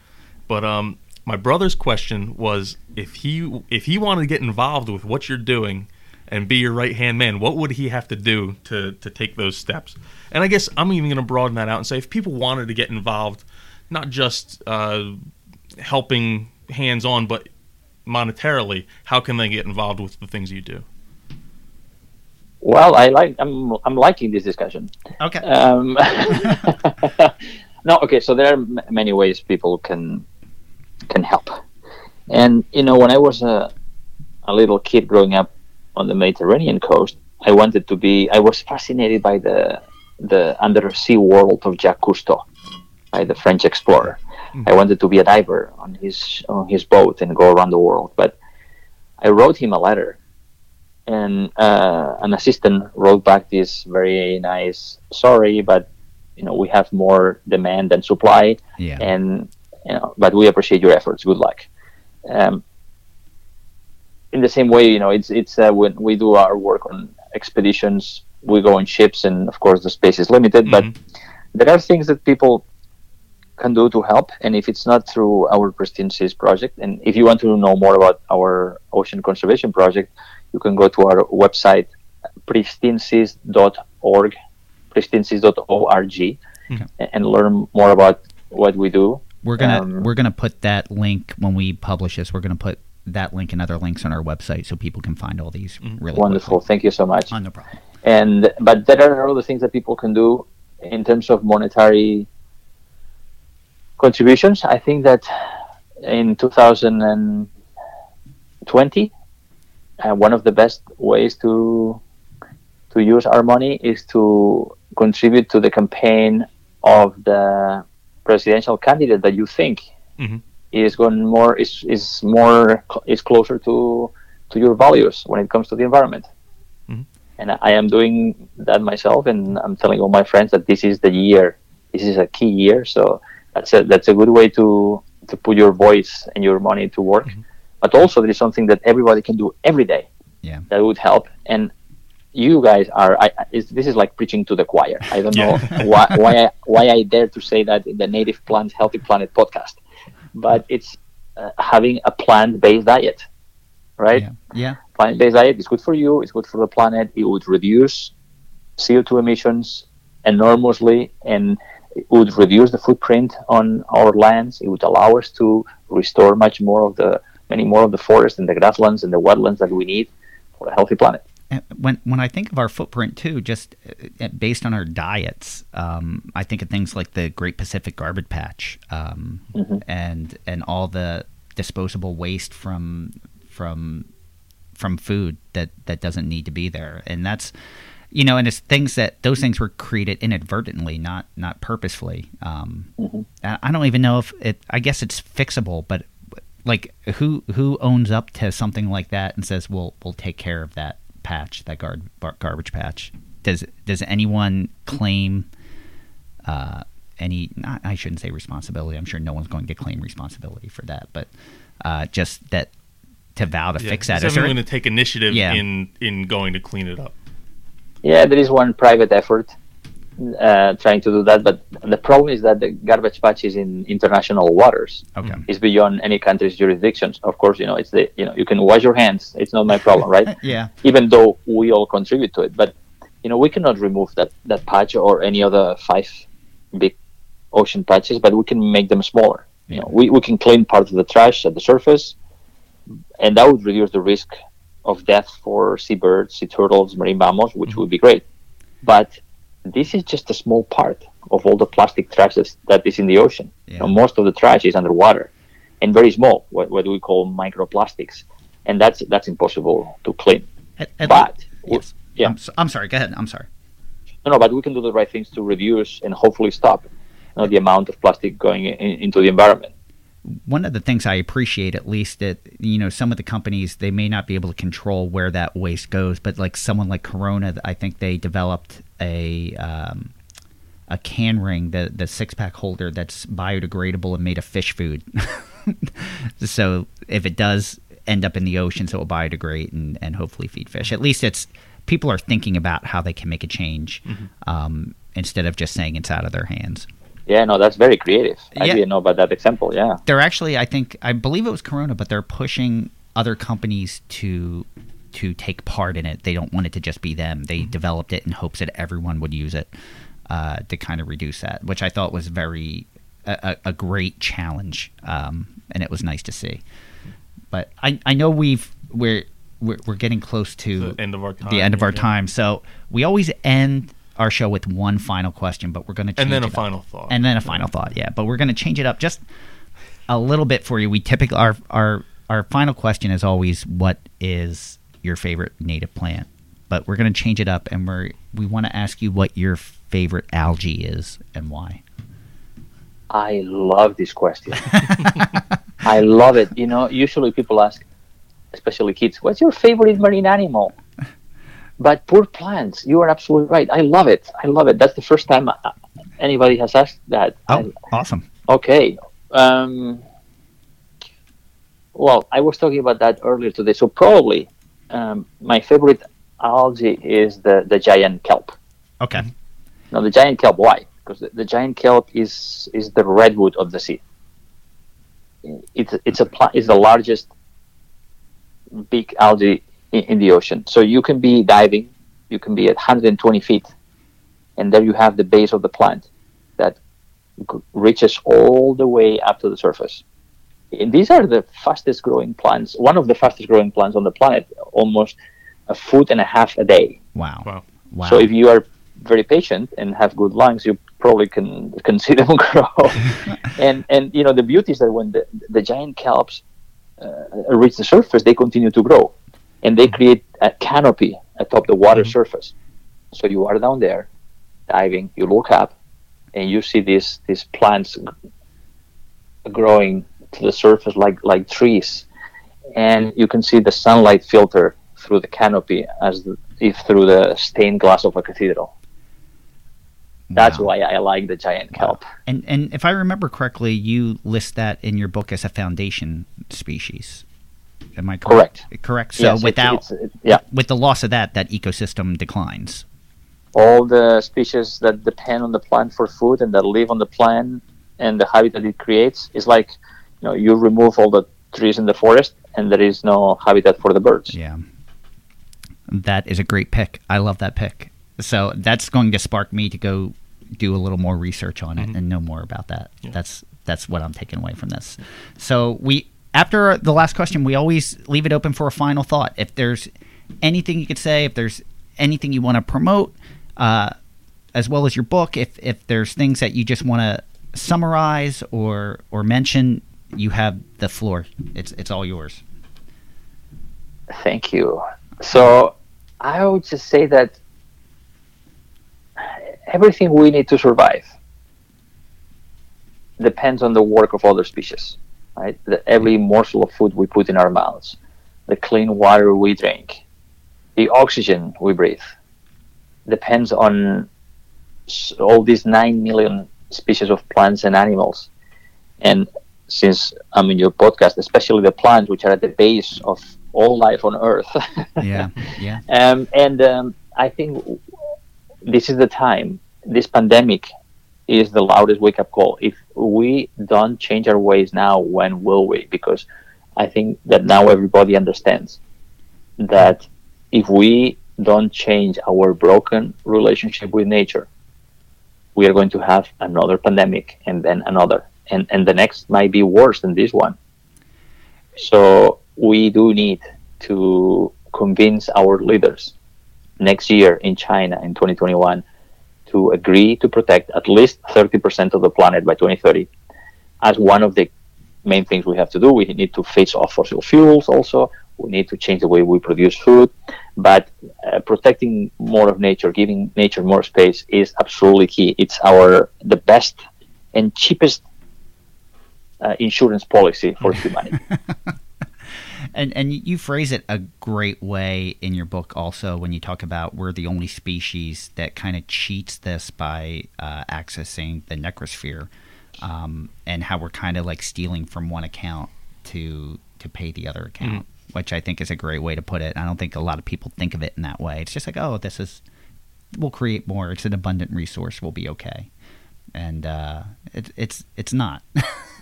But um, my brother's question was if he if he wanted to get involved with what you're doing and be your right hand man, what would he have to do to to take those steps? And I guess I'm even going to broaden that out and say if people wanted to get involved, not just uh, helping hands on, but monetarily, how can they get involved with the things you do? Well, I like I'm I'm liking this discussion. Okay. Um, no, okay. So there are m- many ways people can can help, and you know, when I was a a little kid growing up on the Mediterranean coast, I wanted to be. I was fascinated by the the undersea world of Jacques Cousteau, by the French explorer. I wanted to be a diver on his on his boat and go around the world, but I wrote him a letter and uh, an assistant wrote back this very nice sorry but you know we have more demand than supply Yeah. and you know but we appreciate your efforts. Good luck. Um, in the same way you know it's it's uh, when we do our work on expeditions we go on ships and of course the space is limited but there are things that people can do to help and if it's not through our pristine seas project and if you want to know more about our ocean conservation project you can go to our website pristineseas.org pristineseas.org Okay. and learn more about what we do We're gonna Um, we're gonna put that link when we publish this. We're gonna put that link and other links on our website so people can find all these really wonderful thank you so much. Oh, no problem. and but there are other things that people can do in terms of monetary contributions i think that in 2020 uh, one of the best ways to to use our money is to contribute to the campaign of the presidential candidate that you think Mhm. is going more is is more is closer to to your values when it comes to the environment and I am doing that myself, and I'm telling all my friends that this is the year. This is a key year, so that's a that's a good way to to put your voice and your money to work. But also, there is something that everybody can do every day Yeah. that would help. And you guys are. I, this is like preaching to the choir. I don't know why why I, why I dare to say that in the Native Plant Healthy Planet podcast, but it's uh, having a plant-based diet, right? Yeah. Yeah. plant-based diet is good for you. It's good for the planet. It would reduce CO2 emissions enormously, and it would reduce the footprint on our lands. It would allow us to restore much more of the many more of the forests and the grasslands and the wetlands that we need for a healthy planet. When when I think of our footprint too, just uh, based on our diets, um, I think of things like the Great Pacific Garbage Patch, um, and and all the disposable waste from from from food that that doesn't need to be there, and that's you know, and it's things that those things were created inadvertently, not not purposefully. Um, I I don't even know if it. I guess it's fixable, but like who who owns up to something like that and says we'll we'll take care of that patch that gar- bar- garbage patch does does anyone claim uh, any not, I shouldn't say responsibility I'm sure no one's going to claim responsibility for that but uh, just that to vow to Yeah. fix that Is Is there- everyone going to take initiative Yeah. in in going to clean it up? Yeah, there is one private effort uh, trying to do that, but the problem is that the garbage patch is in international waters. okay It's beyond any country's jurisdictions. Of course, you know it's the you know you can wash your hands. It's not my problem, right? yeah even though we all contribute to it. But you know, we cannot remove that that patch or any other five big ocean patches, but we can make them smaller. You know, we, we can clean part of the trash at the surface, and that would reduce the risk of death for seabirds, sea turtles, marine mammals, which would be great. But this is just a small part of all the plastic trash that's, that is in the ocean. You know, most of the trash is underwater and very small, what, what we call microplastics, and that's that's impossible to clean. At- at But le- yes. yeah. I'm, so, I'm sorry go ahead I'm sorry No, no, but we can do the right things to reduce and hopefully stop you know, the amount of plastic going in, into the environment. One of the things I appreciate, at least, that you know, some of the companies they may not be able to control where that waste goes, but like someone like Corona, I think they developed a um, a can ring, the the six pack holder that's biodegradable and made of fish food. so if it does end up in the ocean, so it will biodegrade and and hopefully feed fish. At least it's people are thinking about how they can make a change um, instead of just saying it's out of their hands. Yeah, no, that's very creative. I Yeah. didn't know about that example. Yeah. they're actually i think i believe it was corona but they're pushing other companies to to take part in it they don't want it to just be them they developed it in hopes that everyone would use it uh, to kind of reduce that which i thought was very a, a a great challenge um, and it was nice to see but I I know we've we're we're, we're getting close to The end of our time. the end of our yeah. time. So we always end our show with one final question, but we're going to And then a up. final thought. and then a final thought. Yeah, but we're going to change it up just a little bit for you. We typically our our our final question is always what is your favorite native plant, but we're going to change it up and we're we want to ask you what your favorite algae is and why. I love this question. I love it. You know, usually people ask, especially kids, what's your favorite marine animal? But poor plants, you are absolutely right. I love it. I love it. That's the first time uh, anybody has asked that. Oh, awesome. Okay. Um, well, I was talking about that earlier today. So probably um, my favorite algae is the, the giant kelp. Okay. Now the giant kelp, why? Because the, the giant kelp is is the redwood of the sea. It's it's a it's the largest big algae in, in the ocean. So you can be diving, you can be at 120 feet, and there you have the base of the plant that g- reaches all the way up to the surface. And these are the fastest growing plants, one of the fastest growing plants on the planet, almost a foot and a half a day. Wow. Wow. Wow. So if you are very patient and have good lungs, you probably can can see them grow. and and you know the beauty is that when the the giant kelps uh, reach the surface, they continue to grow, and they create a canopy atop the water Mhm. surface. So you are down there, diving. You look up, and you see these these plants growing to the surface like like trees, and you can see the sunlight filter through the canopy as the, if through the stained glass of a cathedral. That's Wow. why I like the giant kelp. And and if I remember correctly, you list that in your book as a foundation species. Am I correct? Correct. So Yes, without it's- it- yeah, with the loss of that, that ecosystem declines. all the species that depend on the plant for food and that live on the plant and the habitat it creates is like, you know, you remove all the trees in the forest and there is no habitat for the birds. Yeah. That is a great pick. I love that pick. So that's going to spark me to go do a little more research on it mm-hmm. and know more about that. Yeah. That's that's what I'm taking away from this. So we after the last question, we always leave it open for a final thought. If there's anything you could say, if there's anything you want to promote, uh, as well as your book, if if there's things that you just want to summarize or or mention, you have the floor. It's it's all yours. Thank you. So I would just say that everything we need to survive depends on the work of other species. Right? The, every morsel of food we put in our mouths, the clean water we drink, the oxygen we breathe, depends on all these nine million species of plants and animals. And since I'm in your podcast, especially the plants, which are at the base of all life on Earth. Yeah, yeah. um, and um, I think this is the time. This pandemic is the loudest wake up call. If we don't change our ways now, when will we? Because I think that now everybody understands that if we don't change our broken relationship with nature, we are going to have another pandemic and then another. And, and the next might be worse than this one. So we do need to convince our leaders next year in China in 2021 to agree to protect at least 30% of the planet by 2030 as one of the main things we have to do. We need to phase off fossil fuels also. We need to change the way we produce food. But uh, protecting more of nature, giving nature more space is absolutely key. It's our the best and cheapest uh, insurance policy for humanity. And and you phrase it a great way in your book also when you talk about we're the only species that kind of cheats this by uh, accessing the necrosphere, um, and how we're kind of like stealing from one account to to pay the other account, which I think is a great way to put it. I don't think a lot of people think of it in that way. It's just like oh, this is we'll create more. It's an abundant resource. We'll be okay, and uh, it, it's it's not.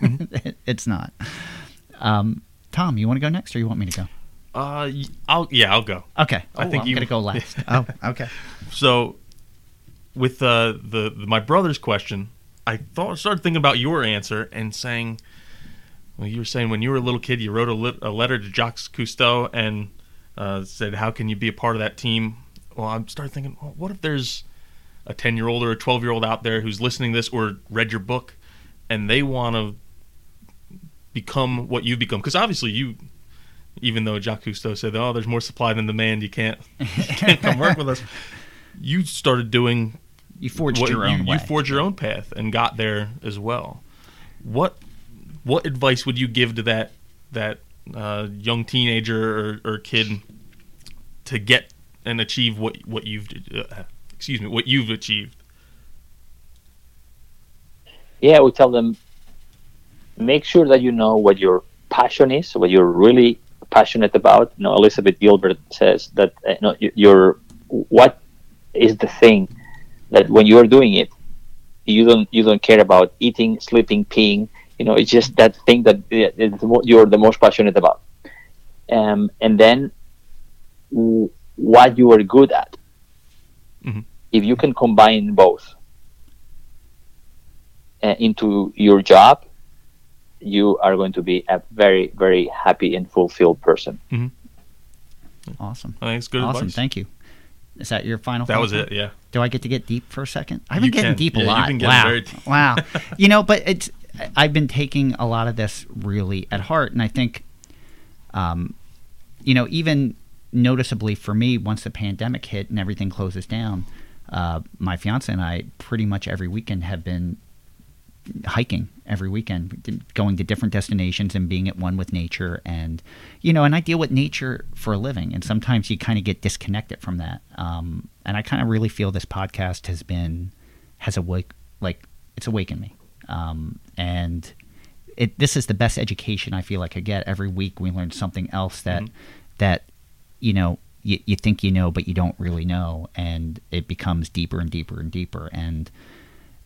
it's not. Um, Tom, you want to go next, or you want me to go? Uh, I'll yeah, I'll go. Okay. I Oh, think I'm you- gonna go last. oh, okay. So, with uh, the, the my brother's question, I thought started thinking about your answer and saying, Well, you were saying when you were a little kid, you wrote a, lit- a letter to Jacques Cousteau and uh, said, "How can you be a part of that team?" Well, I started thinking, well, what if there's a ten-year-old or a twelve-year-old out there who's listening to this or read your book, and they want to become what you've become? Because obviously, you, even though Jacques Cousteau said, "Oh, there's more supply than demand, you can't, you can't come work with us," you started doing You forged what- your you, own way. You forged your own path and got there as well. What what advice would you give to that that uh, young teenager or, or kid to get and achieve what what you've uh, excuse me what you've achieved? yeah, we tell them make sure that you know what your passion is, what you're really passionate about. You know, Elizabeth Gilbert says that uh, you know, your what is the thing that when you're doing it, you don't you don't care about eating, sleeping, peeing. You know, it's just that thing that uh, you're the most passionate about. Um, and then w- what you are good at. Mhm. If you can combine both, uh, into your job, you are going to be a very, very happy and fulfilled person. Awesome. I think it's good awesome. advice. Thank you. Is that your final? That thought? was it. Yeah. Do I get to get deep for a second? I've You been getting can. deep a Yeah, you've lot. been getting wow. very deep. wow. You know, but it's I've been taking a lot of this really at heart, and I think, um, you know, even noticeably for me, once the pandemic hit and everything closes down, uh, my fiance and I pretty much every weekend have been hiking every weekend, going to different destinations and being at one with nature. And, you know, and I deal with nature for a living. And sometimes you kind of get disconnected from that. Um, and I kind of really feel this podcast has been, has awake, like, it's awakened me. Um, and it, this is the best education I feel like I get. Every week we learn something else that, that, you know, you, you think you know, but you don't really know. And it becomes deeper and deeper and deeper. And,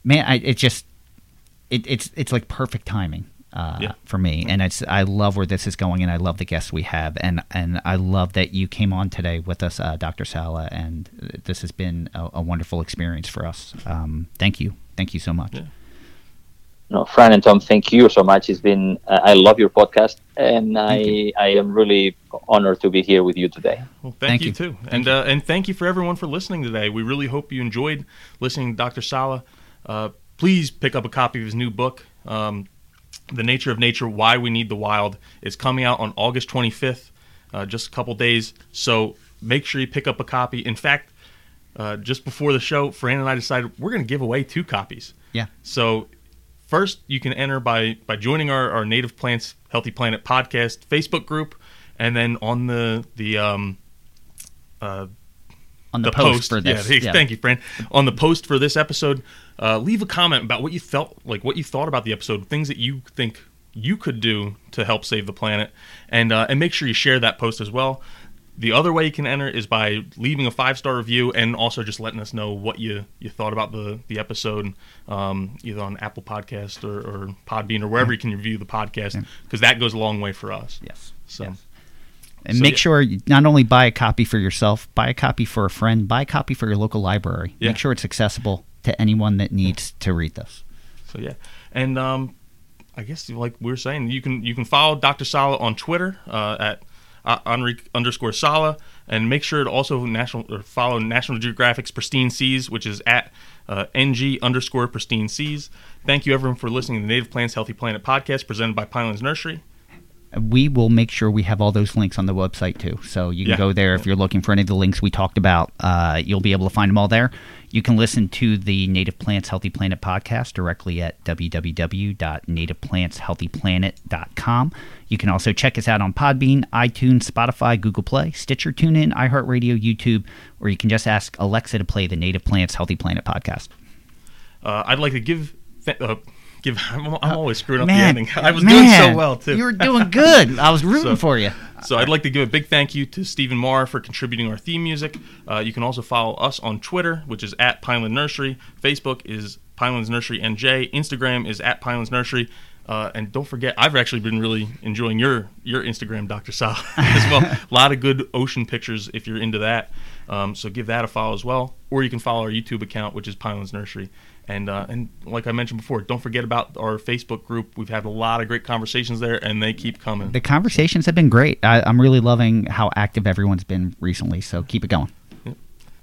man, I, it just, it, it's it's like perfect timing uh, Yeah. for me, and it's I love where this is going, and I love the guests we have, and and I love that you came on today with us, uh, Dr. Sala, and this has been a, a wonderful experience for us. Um, thank you, thank you so much. Yeah. No, Fran and Tom, thank you so much. It's been uh, I love your podcast, and I you. I am really honored to be here with you today. Well, thank, Thank you, you. too, and Uh, and thank you for everyone for listening today. We really hope you enjoyed listening to Dr. Sala. Uh, please pick up a copy of his new book, um, "The Nature of Nature: Why We Need the Wild." It's coming out on August 25th, uh, just a couple days. So make sure you pick up a copy. In fact, uh, just before the show, Fran and I decided we're going to give away two copies. Yeah, So first you can enter by by joining our, our Native Plants Healthy Planet podcast Facebook group and then on the the um uh on the, the post, post, for this. Yeah, thank you, Fran. On the post for this episode, uh, leave a comment about what you felt like, what you thought about the episode, things that you think you could do to help save the planet, and uh, and make sure you share that post as well. The other way you can enter is by leaving a five star review and also just letting us know what you, you thought about the the episode, um, either on Apple Podcast or, or Podbean or wherever you can review the podcast, because that goes a long way for us. Yes. So yes. And So, make yeah. sure you not only buy a copy for yourself, buy a copy for a friend, buy a copy for your local library. Yeah. Make sure it's accessible to anyone that needs to read this. So yeah, and um, I guess like we are saying, you can you can follow Dr. Sala on Twitter uh, at uh, Enric underscore Sala, and make sure to also national or follow National Geographic's Pristine Seas, which is at uh, ng underscore Pristine Seas. Thank you everyone for listening to the Native Plants Healthy Planet podcast presented by Pinelands Nursery. We will make sure we have all those links on the website too. So you can Yeah. go there if you're looking for any of the links we talked about. Uh, you'll be able to find them all there. You can listen to the Native Plants Healthy Planet podcast directly at www.nativeplantshealthyplanet.com. You can also check us out on Podbean, iTunes, Spotify, Google Play, Stitcher, TuneIn, iHeartRadio, YouTube, or you can just ask Alexa to play the Native Plants Healthy Planet podcast. Uh, I'd like to give. Th- uh, Give, I'm, I'm always screwing up Man, the ending. I was doing so well too. You were doing good. I was rooting So- for you. So I'd like to give a big thank you to Stephen Marr for contributing our theme music. Uh, you can also follow us on Twitter, which is at Pineland Nursery. Facebook is Pinelands Nursery NJ. Instagram is at Pinelands Nursery. Uh, and don't forget, I've actually been really enjoying your your Instagram, Dr. Sal, as well. a lot of good ocean pictures if you're into that. Um, so give that a follow as well, or you can follow our YouTube account, which is Pinelands Nursery. And uh, and like I mentioned before, don't forget about our Facebook group. We've had a lot of great conversations there, and they keep coming. The conversations have been great. I, I'm really loving how active everyone's been recently. So keep it going.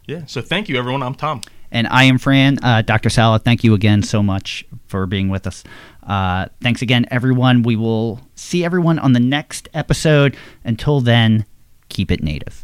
Yeah. So thank you, everyone. I'm Tom. And I am Fran. Uh, Dr. Sala, thank you again so much for being with us. Uh, thanks again, everyone. We will see everyone on the next episode. Until then, keep it native.